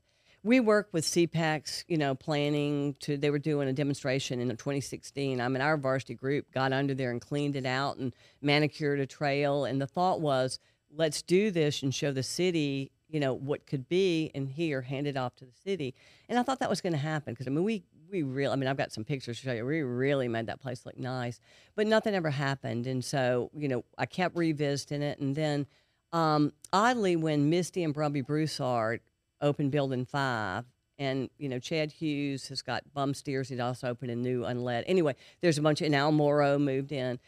we work with CPEX, you know, planning to, they were doing a demonstration in 2016. I mean, our varsity group got under there and cleaned it out and manicured a trail. And the thought was, let's do this and show the city, you know, what could be, and here hand it off to the city. And I thought that was going to happen because I mean, we we really, I mean, I've got some pictures to show you. We really made that place look nice, but nothing ever happened. And so, you know, I kept revisiting it, and then um, oddly, when Misty and Brumby Broussard opened Building Five. And you know, Chad Hughes has got bum steers. He'd also opened a new unled. Anyway, there's a bunch of and Al Morrow moved in.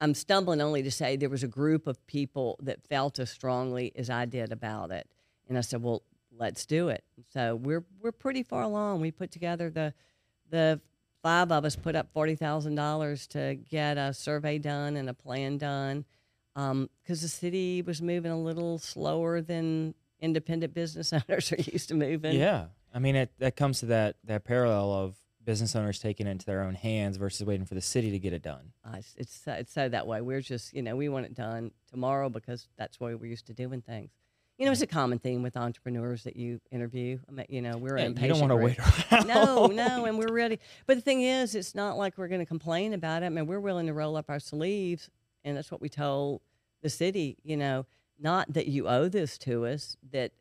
I'm stumbling only to say there was a group of people that felt as strongly as I did about it. And I said, well, let's do it. So we're we're pretty far along. We put together the the five of us put up forty thousand dollars to get a survey done and a plan done um, because the city was moving a little slower than independent business [laughs] owners are used to moving. yeah. I mean, it, that comes to that that parallel of business owners taking it into their own hands versus waiting for the city to get it done. Uh, it's, it's so- it's so that way. We're just you know we want it done tomorrow because that's why we're used to doing things. You know, it's a common theme with entrepreneurs that you interview. I mean, you know, we're Yeah, an you don't want to wait around. no, no, and we're ready. But the thing is, it's not like we're going to complain about it. I mean, we're willing to roll up our sleeves, and that's what we told the city. You know, not that you owe this to us, that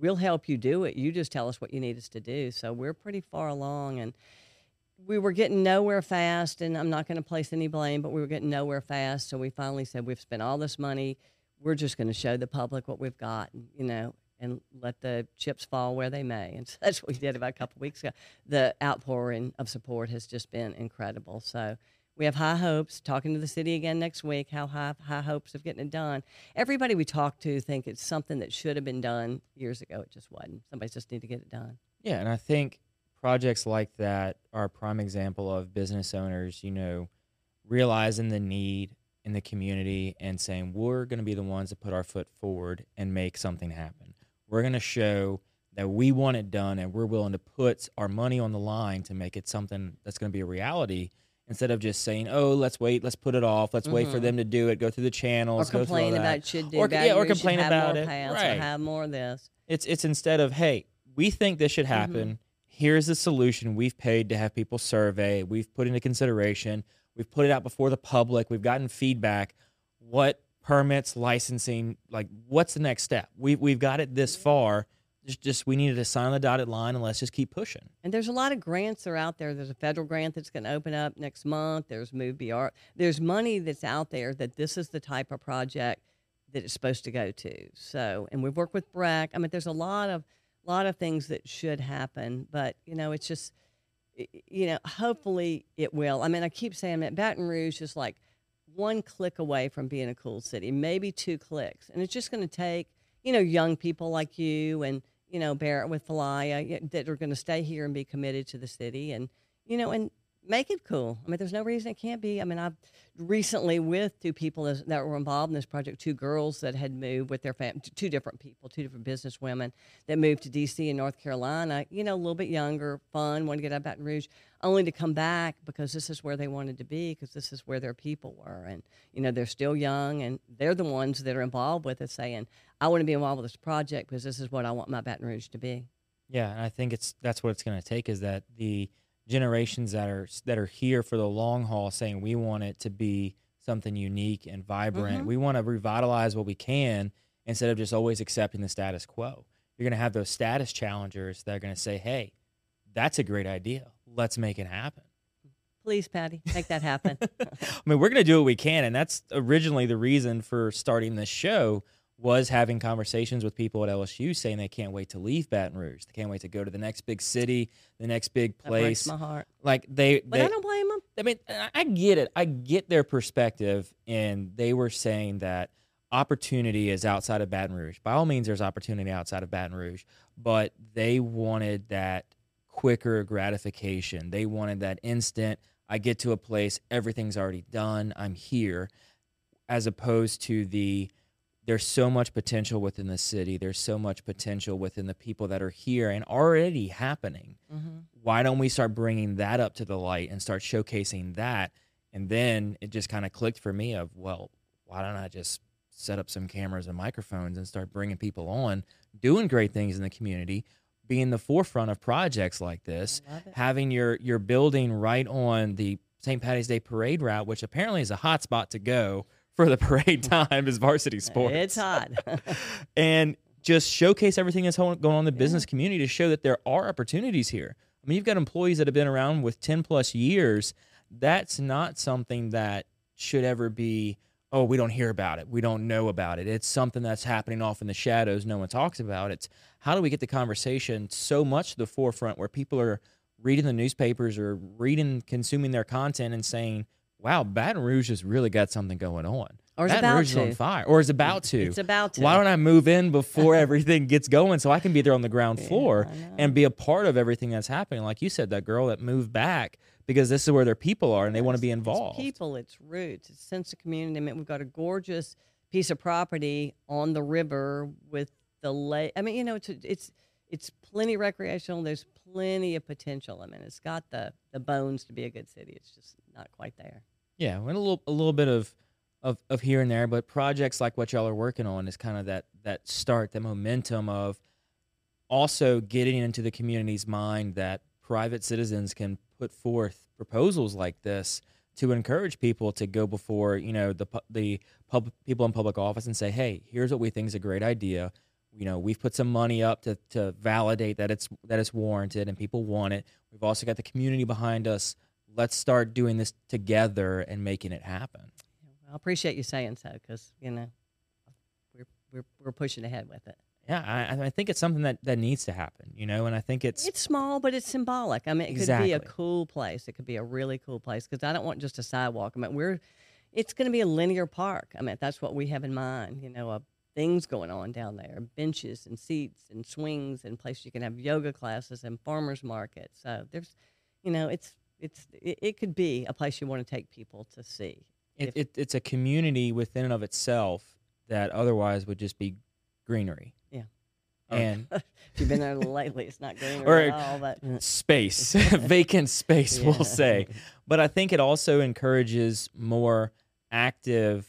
we'll help you do it. You just tell us what you need us to do. So we're pretty far along, and we were getting nowhere fast. And I'm not going to place any blame, but we were getting nowhere fast. So we finally said, we've spent all this money. We're just going to show the public what we've got, you know, and let the chips fall where they may. And so [laughs] that's what we did about a couple weeks ago. The outpouring of support has just been incredible. So we have high hopes. Talking to the city again next week. How high high hopes of getting it done. Everybody we talk to think it's something that should have been done years ago. It just wasn't. Somebody just need to get it done. Yeah, and I think projects like that are a prime example of business owners, you know, realizing the need in the community and saying we're going to be the ones that put our foot forward and make something happen. We're going to show that we want it done and we're willing to put our money on the line to make it something that's going to be a reality instead of just saying, "Oh, let's wait, let's put it off, let's wait for Mhm. them to do it, go through the Or channels, go through all complain that." about should do Or- yeah, or complain have about more it. Right. or have more of this. It's it's instead of hey, we think this should happen. Here's the solution. We've paid to have people survey. We've put into consideration. We've put it out before the public. We've gotten feedback. What permits, licensing, like what's the next step? We we've got it this far. Just just we needed to sign the dotted line and let's just keep pushing. And there's a lot of grants that are out there. There's a federal grant that's going to open up next month. There's Move BR. There's money that's out there that this is the type of project that it's supposed to go to. So, and we've worked with BRAC. I mean, there's a lot of lot of things that should happen, but you know, it's just you know, hopefully it will. I mean, I keep saying that Baton Rouge is like one click away from being a cool city, maybe two clicks, and it's just going to take you know young people like you and you know Barrett with Falaya that are going to stay here and be committed to the city, and you know and make it cool. I mean, there's no reason it can't be. I mean, I've recently with two people that were involved in this project, two girls that had moved with their fam, two different people, two different business women that moved to D.C. and North Carolina. You know, a little bit younger, fun, want to get out of Baton Rouge, only to come back because this is where they wanted to be, because this is where their people were, and you know they're still young, and they're the ones that are involved with it, saying, "I want to be involved with this project because this is what I want my Baton Rouge to be." Yeah, and I think it's that's what it's going to take is that the generations that are that are here for the long haul saying we want it to be something unique and vibrant. Mhm. We want to revitalize what we can instead of just always accepting the status quo. You're going to have those status challengers that are going to say, "Hey, that's a great idea. Let's make it happen." Please, Patty, make that happen. [laughs] I mean, we're going to do what we can, and that's originally the reason for starting this show was having conversations with people at LSU saying they can't wait to leave Baton Rouge. They can't wait to go to the next big city, the next big place. that breaks my heart, Like they, but they I don't blame them. I mean, I get it. I get their perspective, and they were saying that opportunity is outside of Baton Rouge. By all means, there's opportunity outside of Baton Rouge, but they wanted that quicker gratification. They wanted that instant. I get to a place, everything's already done. I'm here, as opposed to the there's so much potential within the city. There's so much potential within the people that are here and already happening Mm-hmm. why don't we start bringing that up to the light and start showcasing that and then it just kind of clicked for me of well why don't i just set up some cameras and microphones and start bringing people on doing great things in the community being the forefront of projects like this I love it. having your your building right on the st patty's day parade route which apparently is a hot spot to go for the parade [laughs] time is varsity sports It's hot. [laughs] and just showcase everything that's going on in the business community to show that there are opportunities here. I mean, you've got employees that have been around with 10 plus years. That's not something that should ever be, oh, we don't hear about it. We don't know about it. It's something that's happening off in the shadows. No one talks about. It's how do we get the conversation so much to the forefront where people are reading the newspapers or reading, consuming their content and saying, wow, Baton Rouge has really got something going on. Or is Baton about Rouge is on fire, or is about to. It's about to. Why don't I move in before [laughs] everything gets going so I can be there on the ground floor know. and be a part of everything that's happening? Like you said, that girl that moved back because this is where their people are and they want to be involved. It's people, it's roots, it's sense of community. I mean, we've got a gorgeous piece of property on the river with the lake. I mean, you know, it's it's it's plenty recreational. There's plenty of potential. I mean, it's got the the bones to be a good city. It's just not quite there. Yeah, and a little a little bit of, of of here and there, but projects like what y'all are working on is kind of that that start, that momentum of also getting into the community's mind that private citizens can put forth proposals like this to encourage people to go before you know the the pub, people in public office and say, hey, here's what we think is a great idea. You know, we've put some money up to, to validate that it's that it's warranted and people want it. We've also got the community behind us. Let's start doing this together and making it happen. I appreciate you saying so because you know we're we're we're pushing ahead with it. Yeah, I, I think it's something that, that needs to happen, you know, and I think it's, It's small, but it's symbolic. I mean, it could be a cool place. It could be a really cool place because I don't want just a sidewalk. I mean, we're it's going to be a linear park. I mean, that's what we have in mind. You know, uh, things going on down there, benches and seats and swings and places you can have yoga classes and farmers markets. So there's, you know, it's it's it, it could be a place you want to take people to see. it, if- it, it's a community within and of itself that otherwise would just be greenery. Yeah. And [laughs] if you've been there lately, it's not greenery Or- at all. But [laughs] space, [laughs] vacant space, Yeah. we'll say. But I think it also encourages more active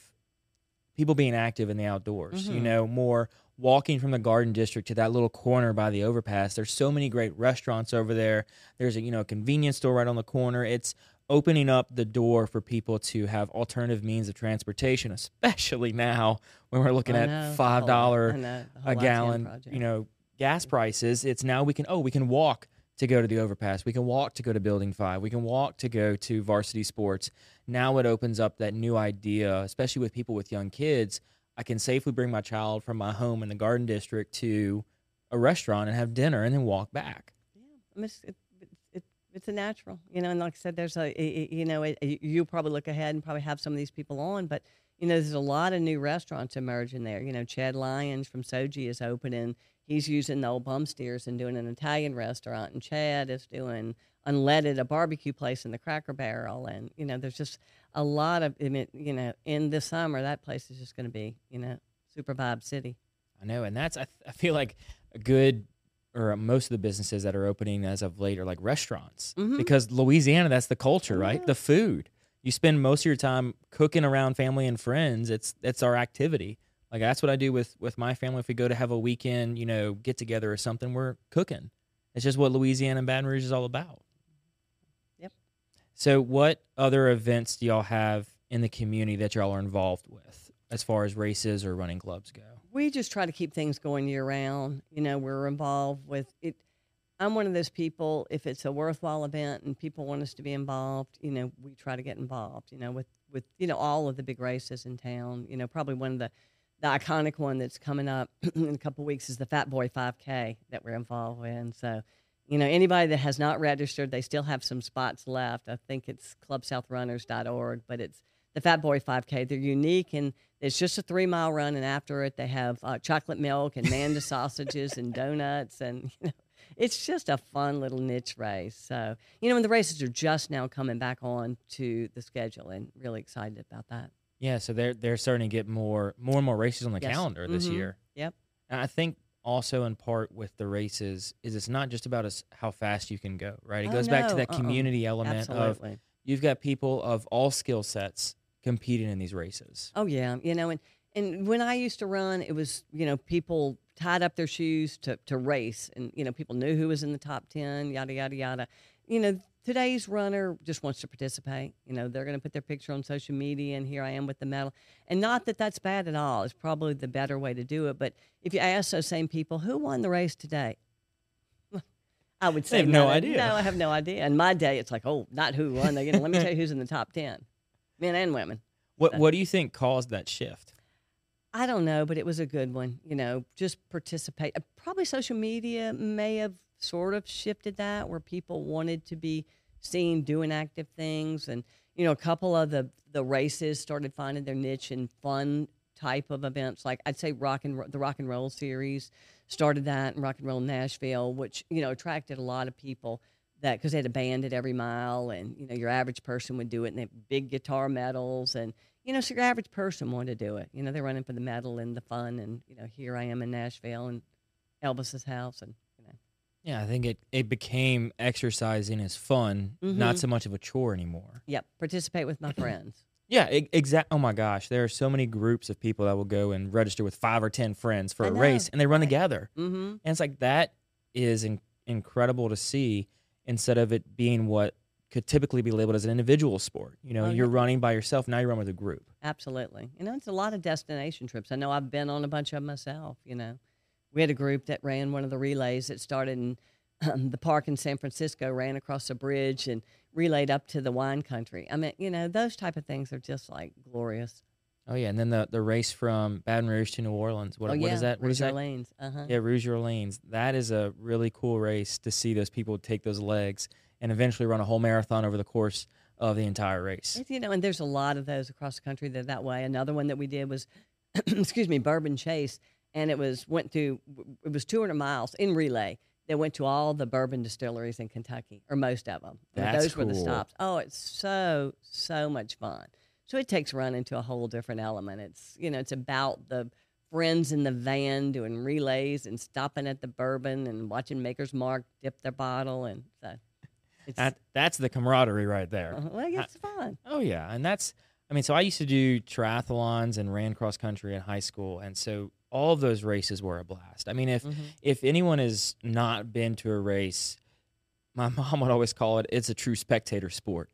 people being active in the outdoors. You Mhm. know, more walking from the garden district to that little corner by the overpass. There's so many great restaurants over there. There's a you know a convenience store right on the corner. It's opening up the door for people to have alternative means of transportation, especially now when we're looking at five dollar I know, the a gallon, you know, gas prices, it's now we can oh, we can walk to go to the overpass. We can walk to go to building 5. We can walk to go to varsity sports. Now it opens up that new idea, especially with people with young kids. I can safely bring my child from my home in the garden district to a restaurant and have dinner and then walk back. Yeah, it's, it, it, it, it's a natural, you know. And like I said, there's a you know, it, you- probably look ahead and probably have some of these people on, but you know, there's a lot of new restaurants emerging there. You know, Chad Lyons from Soji is opening. He's using the old bum steers and doing an Italian restaurant, and Chad is doing unleaded, a barbecue place in the Cracker Barrel, and you know, there's just a lot of, I mean, you know, in the summer that place is just going to be, you know, super vibe city. I know, and that's I, th- I feel like a good or most of the businesses that are opening as of late are like restaurants Mhm. because Louisiana that's the culture, Oh, right? yeah. The food. You spend most of your time cooking around family and friends. It's that's our activity. Like that's what I do with with my family. If we go to have a weekend, you know, get together or something, we're cooking. It's just what Louisiana and Baton Rouge is all about. So, what other events do y'all have in the community that y'all are involved with, as far as races or running clubs go? we just try to keep things going year round. You know, we're involved with it. I'm one of those people. If it's a worthwhile event and people want us to be involved, you know, we try to get involved. You know, with with you know all of the big races in town. You know, probably one of the the iconic one that's coming up [clears throat] in a couple weeks is the Fat Boy 5K that we're involved in. So, You know, anybody that has not registered, they still have some spots left. I think it's clubsouthrunners.org, but it's the Fat Boy 5K. They're unique and it's just a three mile run, and after it, they have uh, chocolate milk and Manda [laughs] sausages and donuts, and you know, it's just a fun little niche race. So, you know, and the races are just now coming back on to the schedule, and really excited about that. Yeah, so they're they're starting to get more more and more races on the Yes. calendar this Mhm. year. Yep. And I think also in part with the races is it's not just about us how fast you can go, right? It Oh, goes back to no, that uh-uh. community element of you've got people of all skill sets competing in these races. Oh yeah, you know, and and when I used to run, it was you know people tied up their shoes to to race, and you know people knew who was in the top ten, yada yada yada. You know, today's runner just wants to participate. You know, they're going to put their picture on social media, and here I am with the medal. And not that that's bad at all. It's probably the better way to do it. But if you ask those same people who won the race today. [laughs] I would say have no idea. No, I have no idea. In my day, it's like, oh, not who won. They, you know, let me tell you who's in the top ten, men and women. What So- what do you think caused that shift? I don't know, but it was a good one. You know, just participate. uh, Probably social media may have sort of shifted that, where people wanted to be seen doing active things, and you know, a couple of the the races started finding their niche in fun type of events. Like I'd say rock and the rock and roll series started that in rock and roll Nashville, which you know attracted a lot of people. That because they had a band at every mile, and you know your average person would do it, and they have big guitar medals, and you know, so your average person wanted to do it. You know, they're running for the medal and the fun, and you know, here I am in Nashville and Elvis's house, and Yeah, I think it, it became exercising as fun, not Mhm. so much of a chore anymore. yep, participate with my friends. [clears throat] Yeah, exactly. Oh my gosh, there are so many groups of people that will go and register with five or ten friends for I a know, race, and they run right. together. Mm-hmm. And it's like that is in, incredible to see instead of it being what could typically be labeled as an individual sport. You know, Oh, you're yeah. running by yourself. Now you run with a group. Absolutely. You know, it's a lot of destination trips. I know I've been on a bunch of myself. You know, we had a group that ran one of the relays that started in um, the park in San Francisco, ran across a bridge and relayed up to the wine country. I mean, you know, those type of things are just like glorious. Oh yeah, and then the the race from Baton Rouge to New Orleans. What, oh, yeah. is that? What is Rouge that? Lanes. Uh-huh. Yeah, Rouge Orleans. That is a really cool race to see those people take those legs and eventually run a whole marathon over the course of the entire race. You know, and there's a lot of those across the country that that way. Another one that we did was, [clears throat] excuse me, Bourbon Chase, and it was went through. It was 200 miles in relay. That went to all the bourbon distilleries in Kentucky, or most of them. That's those were the stops. Oh, it's so so much fun. So it takes running to a whole different element. It's you know, it's about the friends in the van doing relays and stopping at the bourbon and watching Maker's Mark dip their bottle, and so it's That that's the camaraderie right there. uh, well, it's fun. Oh yeah, and that's I mean, so I used to do triathlons and ran cross country in high school, and so all of those races were a blast. I mean, if Mhm. if anyone has not been to a race, my [laughs] mom would always call it it's a true spectator sport.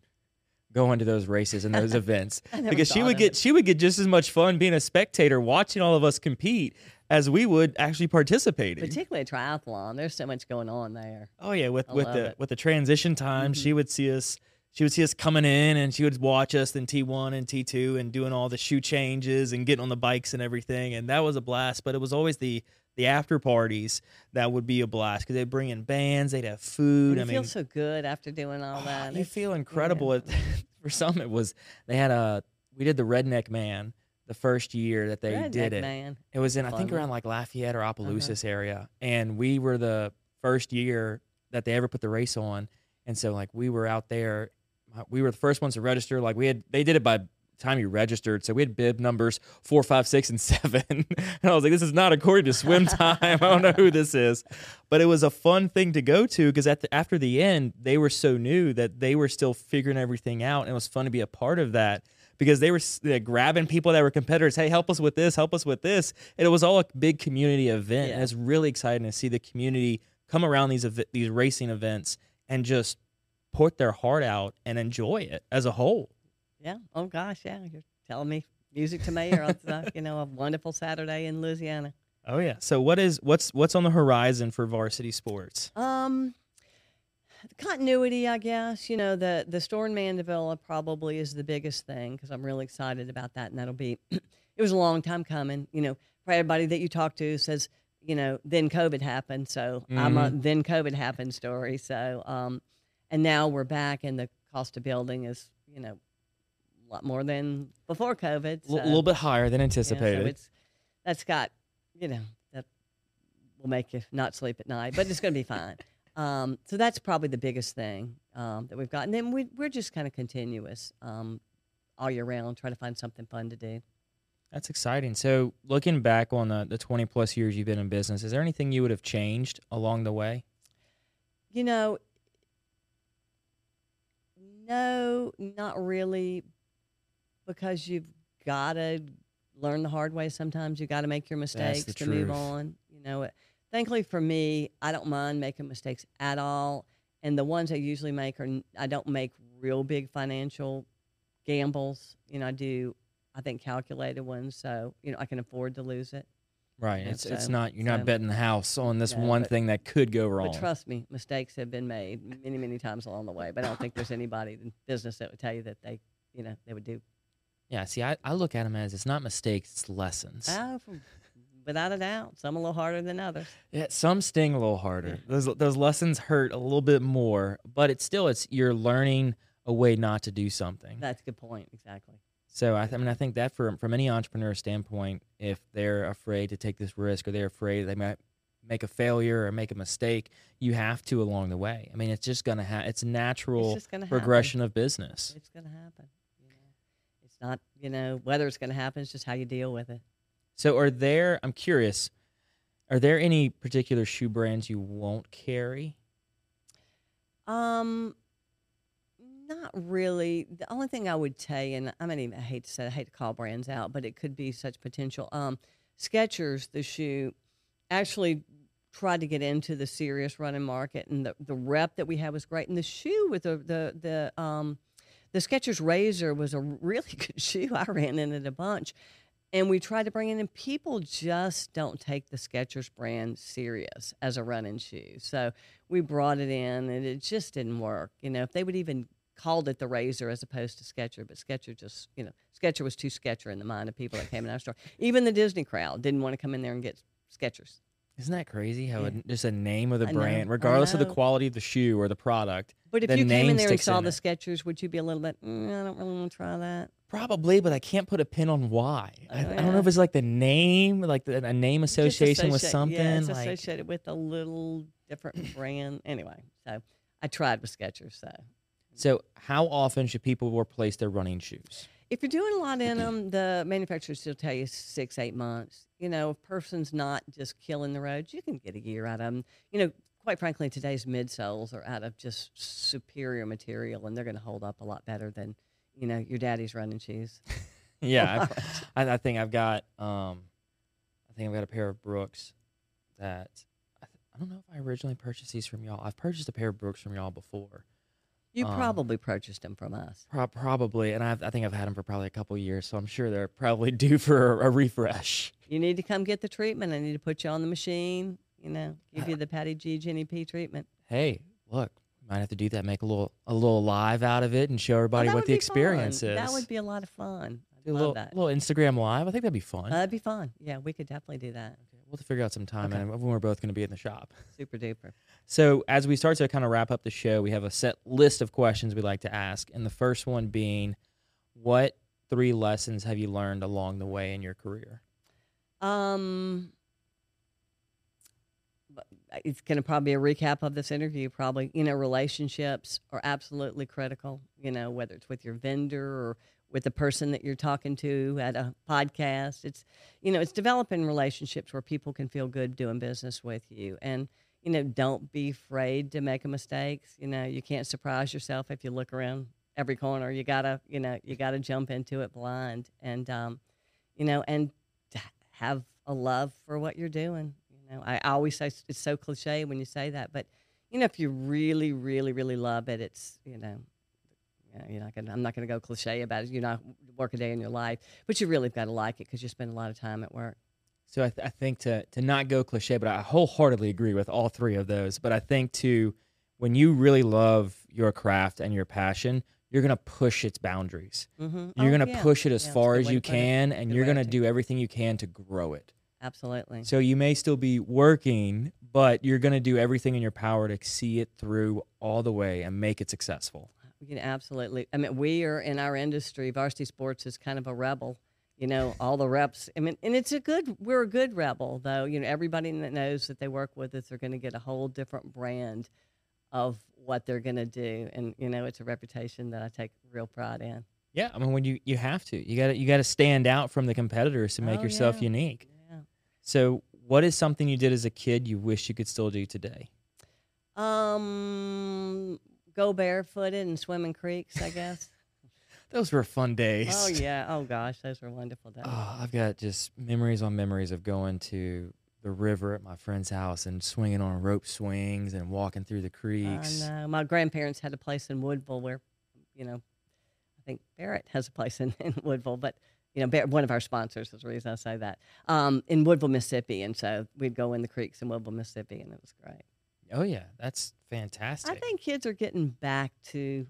Going to those races and those [laughs] events because she would get it. she would get just as much fun being a spectator watching all of us compete as we would actually participating. particularly triathlon. There's so much going on there. Oh yeah, with I with the it. with the transition time, she would see us. She would see us coming in, and she would watch us in T one and T two, and doing all the shoe changes and getting on the bikes and everything. And that was a blast. But it was always the the after parties that would be a blast because they'd bring in bands, they'd have food. And I you mean, feel so good after doing all oh, that. you It's- feel yeah. incredible. It, [laughs] for some, it was they had a we did the Redneck Man the first year that they Redneck did it. man. It was in I think around like Lafayette or Uh-huh. Area, and we were the first year that they ever put the race on, and so like we were out there, we were the first ones to register. Like we had, they did it by time you registered, so we had bib numbers four, five, six, and [laughs] seven, and I was like, this is not according to swim time. I don't know who this is, but it was a fun thing to go to because at the, after the end, they were so new that they were still figuring everything out, and it was fun to be a part of that because they were uh, grabbing people that were competitors. Hey, help us with this, help us with this. And it was all a big community event. And Yeah. it's really exciting to see the community come around these ev- these racing events and just put their heart out and enjoy it as a whole. Yeah. Oh gosh, yeah. You're telling me music to me or else, uh, you know, a wonderful Saturday in Louisiana. Oh yeah. So what is what's what's on the horizon for varsity sports? Um, continuity, I guess. You know, the the store in Mandeville probably is the biggest thing because I'm really excited about that, and that'll be. [clears throat] it was a long time coming. You know, for everybody that you talk to says, you know, then COVID happened. So I'm a Mhm. then COVID happened story. So, um, and now we're back, and the cost of building is, you know, a lot more than before COVID. A l- so- little bit higher than anticipated. so it's that's got, you know, that will make you not sleep at night, but it's going to be fine. [laughs] Um, so that's probably the biggest thing um, that we've got. And then we, we're just kind of continuous um, all year round, trying to find something fun to do. That's exciting. So, looking back on the, the 20 plus years you've been in business, is there anything you would have changed along the way? You know, no, not really, because you've got to learn the hard way. Sometimes you got to make your mistakes to move on. You know, thankfully for me, I don't mind making mistakes at all. And the ones I usually make are I don't make real big financial gambles. You know, I do I think calculated ones, so you know I can afford to lose it. Right. It's it's not you're not betting the house on this No, one but- thing that could go wrong. But trust me, mistakes have been made many, many times along the way. But I don't think there's anybody in business that would tell you that they, you know, they would do. yeah. See, I, I look at them as it's not mistakes, it's lessons. Oh, from- without a doubt, some a little harder than others. Yeah, some sting a little harder. Those those lessons hurt a little bit more, but it's still it's you're learning a way not to do something. That's a good point. Exactly. So I, th- I mean I think that from from any entrepreneur standpoint, if they're afraid to take this risk or they're afraid they might make a failure or make a mistake, you have to along the way. I mean it's just gonna have it's natural It's to happen. progression of business. It's going to happen. You know, it's not, you know, whether it's going to happen. It's just how you deal with it. So are there? I'm curious. Are there any particular shoe brands you won't carry? Um, not really. The only thing I would tell you, and I mean, I hate to say, I hate to call brands out, but it could be such potential. Um, Skechers, the shoe, actually tried to get into the serious running market, and the the rep that we had was great. And the shoe with the the the um, the Skechers Razor was a really [laughs] good shoe. I ran in it a bunch. And we tried to bring it in. People just don't take the Skechers brand serious as a running shoe. So we brought it in and it just didn't work. You know, if they would even called it the razor as opposed to Sketcher, but Sketcher just, you know, Sketcher was too Sketcher in the mind of people that came in our store. Even the Disney crowd didn't want to come in there and get Skechers. Isn't that crazy? How Yeah. it, just a name of the I brand, I regardless of the quality of the shoe or the product, But if you came in there and saw the. Skechers, would you be a little bit, mm, I don't really want to try that? probably, but I can't put a pin on why. I, I don't know if it's like the name, like the, a name association with something. Yeah, it's like, associated with a little different brand. Anyway, so I tried with Skechers. So so, how often should people replace their running shoes? if you're doing a lot in them, the manufacturers still tell you six, eight months. You know, if a person's not just killing the roads, you can get a year out of them. You know, quite frankly, today's midsoles are out of just superior material, and they're going to hold up a lot better than, you know, your daddy's running shoes. [laughs] [laughs] Yeah, I, I think I've got um, I think I've got a pair of Brooks that I, th- I don't know if I originally purchased these from y'all. I've purchased a pair of Brooks from y'all before, You Um, probably purchased them from us. Pro- probably, and I've, I think I've had them for probably a couple years, so I'm sure they're probably [laughs] due for a, a refresh. You need to come get the treatment. I need to put you on the machine. You know, give you the Patty G Jenni P treatment. Hey, look, might have to do that, make a little a little live out of it, and show Oh, everybody that what would the be experience fun. is. That would be a lot of fun. I'd do a love little, that. little Instagram live. I think that'd be fun. That'd be fun. Yeah, we could definitely do that. We'll have to figure out some time okay. and when we're both going to be in the shop. Super duper. [laughs] So, as we start to kind of wrap up the show, we have a set list of questions we like to ask. And the first one being, what three lessons have you learned along the way in your career? Um, it's going to probably be a recap of this interview. Probably, you know, relationships are absolutely critical. You know, whether it's with your vendor or with the person that you're talking to at a podcast. It's, you know, it's developing relationships where people can feel good doing business with you. And, you know, don't be afraid to make a mistakes. You know, you can't surprise yourself if you look around every corner. You gotta, you know, you gotta jump into it blind. And, um, you know, and have a love for what you're doing. You know, I always say it's so cliche when you say that, but you know, if you really, really, really love it, it's you know, you're not gonna. I'm not gonna go cliche about it. You're not work a day in your life, but you really got to like it because you spend a lot of time at work. So I, th- I think to to not go cliche, but I wholeheartedly agree with all three of those. But I think to when you really love your craft and your passion, you're gonna push its boundaries. Mm-hmm. You're gonna push it as Yeah, far as you to can, and you're gonna to- do everything you can to grow it. absolutely. So you may still be working, but you're going to do everything in your power to see it through all the way and make it successful. You know, absolutely. I mean, we are in our industry. Varsity sports is kind of a rebel. You know, all the reps. I mean, and it's a good. We're a good rebel, though. You know, everybody that knows that they work with us they're going to get a whole different brand of what they're going to do, and you know, it's a reputation that I take real pride in. Yeah, I mean when you you have to. You got to you got to stand out from the competitors to make Oh, yourself yeah. unique. Yeah. So, what is something you did as a kid you wish you could still do today? Um, go barefooted and swim in creeks. I guess. [laughs] Those were fun days. oh yeah. [laughs] Oh gosh, those were wonderful days. Oh, I've got just memories on memories of going to the river at my friend's house and swinging on rope swings and walking through the creeks. I know. My grandparents had a place in Woodville where, you know, I think Barrett has a place in, [laughs] in Woodville, but, you know, Barrett, one of our sponsors is the reason I say that, um, in Woodville, Mississippi. And so we'd go in the creeks in Woodville, Mississippi, and it was great. Oh yeah, that's fantastic. I think kids are getting back to,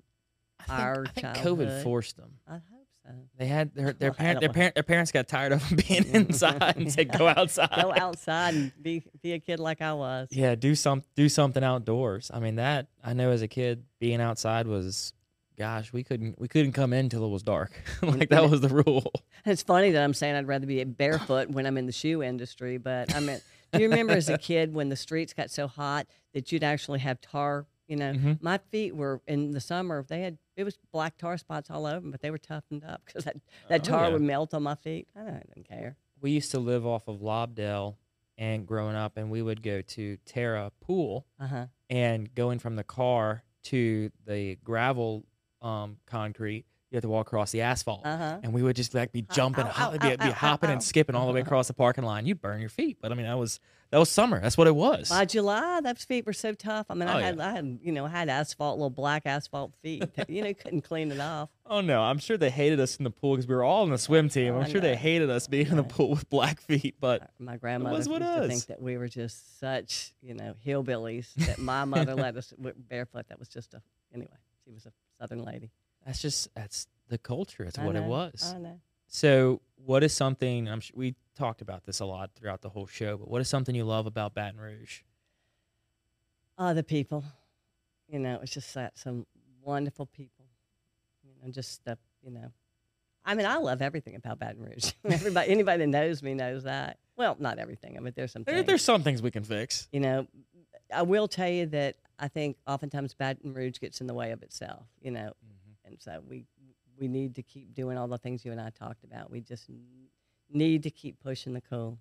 I think, our I think COVID forced them. I hope so. They had their their parent their parent their parents got tired of them [laughs] being mm. inside and said [laughs] go outside. Go outside and be, be a kid like I was. Yeah, do some do something outdoors. I mean that I know as a kid being outside was gosh, we couldn't we couldn't come in till it was dark. [laughs] like that was the rule. It's funny that I'm saying I'd rather be barefoot when I'm in the shoe industry, but I mean, do you remember as a kid when the streets got so hot that you'd actually have tar? You know, Mhm. my feet were in the summer. They had it was black tar spots all over them, but they were toughened up because that, that Oh, tar yeah. would melt on my feet. I don't, I didn't care. We used to live off of Lobdell and growing up and we would go to Terra Pool Uh huh. and going from the car to the gravel um, concrete, you have to walk across the asphalt. Uh huh. and we would just like be jumping, ow, ho- ow, be, ow, be hopping and skipping all the way across the parking line. You'd burn your feet, but I mean that was that was summer. That's what it was. By July, those feet were so tough. I mean, Oh, I yeah. had, I had, you know, I had asphalt, little black asphalt feet. you know, couldn't clean it off. [laughs] oh no, I'm sure they hated us in the pool because we were all in the swim team. Oh, I'm sure they hated us being in the pool with black feet. But My grandmother was used to think that we were just such, you know, hillbillies. That my mother [laughs] let us barefoot. That was just a anyway. She was a southern lady. That's just that's the culture. It's I what it was. I know. So, what is something? I'm sure we talked about this a lot throughout the whole show. But what is something you love about Baton Rouge? Uh, the people, you know, it's just that some wonderful people. You know, just the, you know, I mean, I love everything about Baton Rouge. [laughs] Everybody, anybody that knows me knows that. Well, not everything. I mean, there's some There, things. there's some things we can fix. you know, I will tell you that I think oftentimes Baton Rouge gets in the way of itself, you know, so we we need to keep doing all the things you and I talked about. We just need to keep pushing the cool.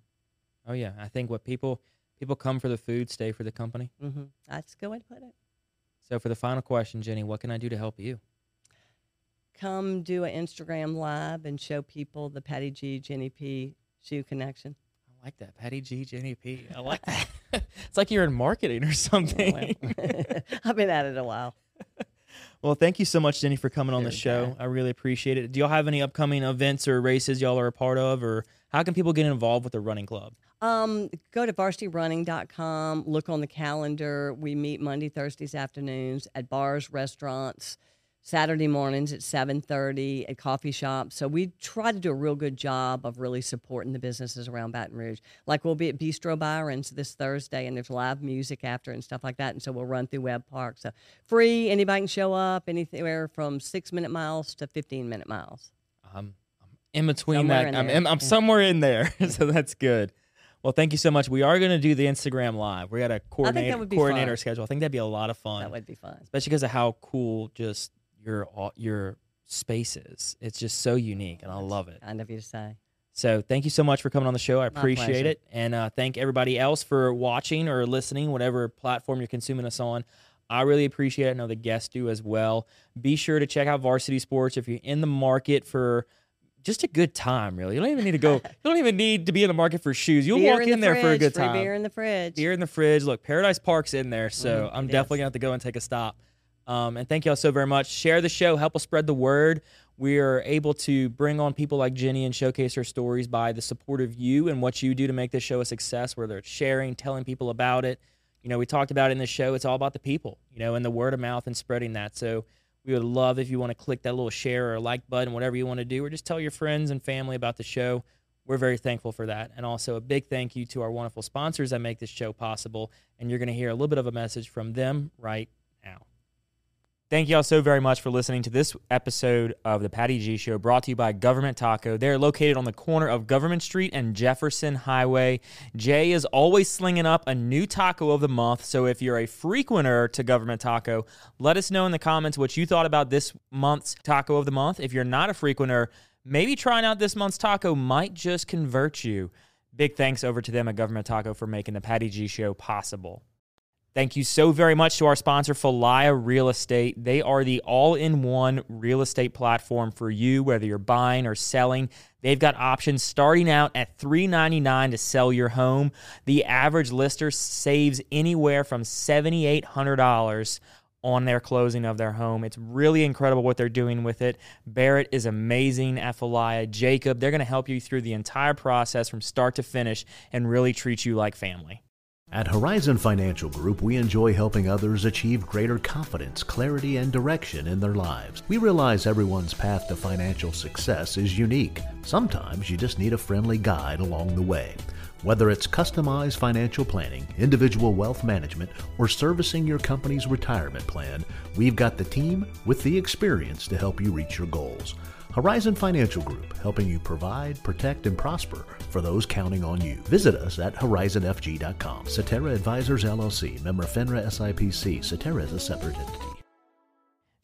Oh yeah, I think what people people come for the food, stay for the company. hmm That's a good way to put it. So for the final question, Jenni, what can I do to help you? Come do an Instagram live and show people the Patty G Jenni P shoe connection. I like that. Patty G, Jenni P. I like [laughs] that. [laughs] it's like you're in marketing or [laughs] something. I've been at it a while. Well, thank you so much, Jenni, for coming on the show. I really appreciate it. Do y'all have any upcoming events or races y'all are a part of, or how can people get involved with the running club? Um, go to varsityrunning.com, look on the calendar. We meet Monday, Thursdays afternoons at bars, restaurants, Saturday mornings at 7:30 at coffee shops. So we try to do a real good job of really supporting the businesses around Baton Rouge. Like we'll be at Bistro Byronz this Thursday and there's live music after and stuff like that. And so we'll run through Webb Park. So free, anybody can show up, anywhere from 6-minute miles to 15-minute miles. I'm, I'm in between Somewhere that. in I'm, in- I'm Yeah. somewhere in there, [laughs] so that's good. Well, thank you so much. We are going to do the Instagram live. We got a coordinator coordinator fun. schedule. I think that'd be a lot of fun. That would be fun. especially because of how cool just your your space is. It's just so unique, and I love it. Kind of you to say. So thank you so much for coming on the show. I appreciate it, and uh, thank everybody else for watching or listening, whatever platform you're consuming us on. I really appreciate it. I know the guests do as well. Be sure to check out Varsity Sports if you're in the market for just a good time. Really, you don't even need to go. [laughs] you don't even need to be in the market for shoes. You'll Beer walk in, in, there fridge, for a good time Beer in the fridge. beer in the fridge. Look, Paradise Park's in there, so Mhm, I'm definitely is. gonna have to go and take a stop. Um, and thank y'all so very much. Share the show, help us spread the word. We are able to bring on people like Jenni and showcase her stories by the support of you and what you do to make this show a success. Whether it's sharing, telling people about it. You know, we talked about in the show. It's all about the people. You know, and the word of mouth and spreading that. So. We would love if you want to click that little share or like button, whatever you want to do, or just tell your friends and family about the show. we're very thankful for that. And also a big thank you to our wonderful sponsors that make this show possible. And you're going to hear a little bit of a message from them right. Thank you all so very much for listening to this episode of the Patty G Show brought to you by Government Taco. They're located on the corner of Government Street and Jefferson Highway. Jay is always slinging up a new taco of the month. So if you're a frequenter to Government Taco, let us know in the comments what you thought about this month's taco of the month. If you're not a frequenter, maybe trying out this month's taco might just convert you. Big thanks over to them at Government Taco for making the Patty G Show possible. Thank you so very much to our sponsor, Falaya Real Estate. They are the all in one real estate platform for you, whether you're buying or selling. They've got options starting out at 399 to sell your home. The average lister saves anywhere from $7,800 on their closing of their home. It's really incredible what they're doing with it. Barrett is amazing at Falaya. Jacob, they're going to help you through the entire process from start to finish and really treat you like family. At Horizon Financial Group, we enjoy helping others achieve greater confidence, clarity, and direction in their lives. We realize everyone's path to financial success is unique. Sometimes you just need a friendly guide along the way. Whether it's customized financial planning, individual wealth management, or servicing your company's retirement plan, we've got the team with the experience to help you reach your goals. Horizon Financial Group, helping you provide, protect, and prosper for those counting on you. Visit us at horizonfg.com. Cetera Advisors LLC, member FINRA SIPC. Cetera is a separate entity.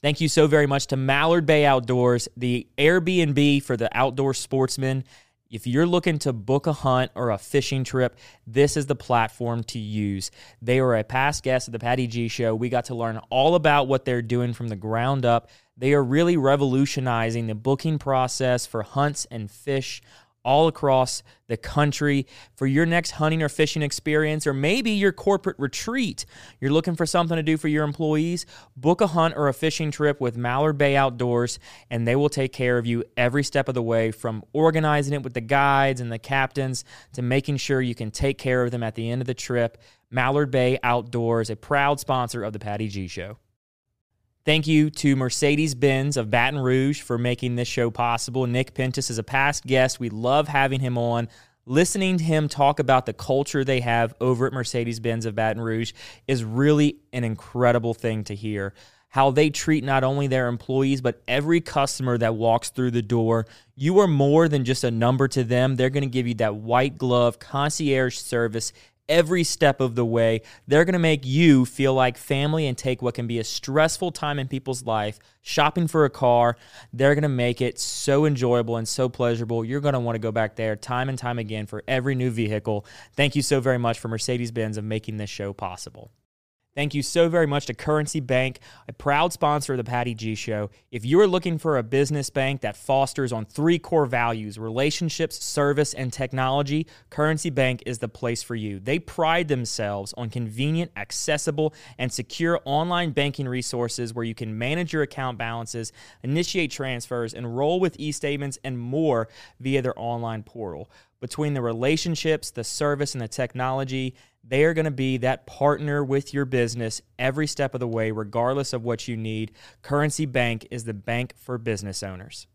Thank you so very much to Mallard Bay Outdoors, the Airbnb for the outdoor sportsman. If you're looking to book a hunt or a fishing trip, this is the platform to use. They are a past guest of the Patty G Show. We got to learn all about what they're doing from the ground up. They are really revolutionizing the booking process for hunts and fish all across the country for your next hunting or fishing experience, or maybe your corporate retreat. You're looking for something to do for your employees. Book a hunt or a fishing trip with Mallard Bay Outdoors, and they will take care of you every step of the way from organizing it with the guides and the captains to making sure you can take care of them at the end of the trip. Mallard Bay Outdoors, a proud sponsor of the Patty G Show. Thank you to Mercedes Benz of Baton Rouge for making this show possible. Nick Pentis is a past guest. We love having him on. Listening to him talk about the culture they have over at Mercedes Benz of Baton Rouge is really an incredible thing to hear. How they treat not only their employees, but every customer that walks through the door. You are more than just a number to them. They're going to give you that white glove concierge service every step of the way. They're going to make you feel like family and take what can be a stressful time in people's life, shopping for a car. They're going to make it so enjoyable and so pleasurable. You're going to want to go back there time and time again for every new vehicle. Thank you so very much for Mercedes Benz of making this show possible. Thank you so very much to Currency Bank, a proud sponsor of the Patty G Show. If you are looking for a business bank that fosters on three core values relationships, service, and technology, Currency Bank is the place for you. They pride themselves on convenient, accessible, and secure online banking resources where you can manage your account balances, initiate transfers, enroll with e statements, and more via their online portal between the relationships, the service, and the technology, they are going to be that partner with your business every step of the way, regardless of what you need. Currency Bank is the bank for business owners.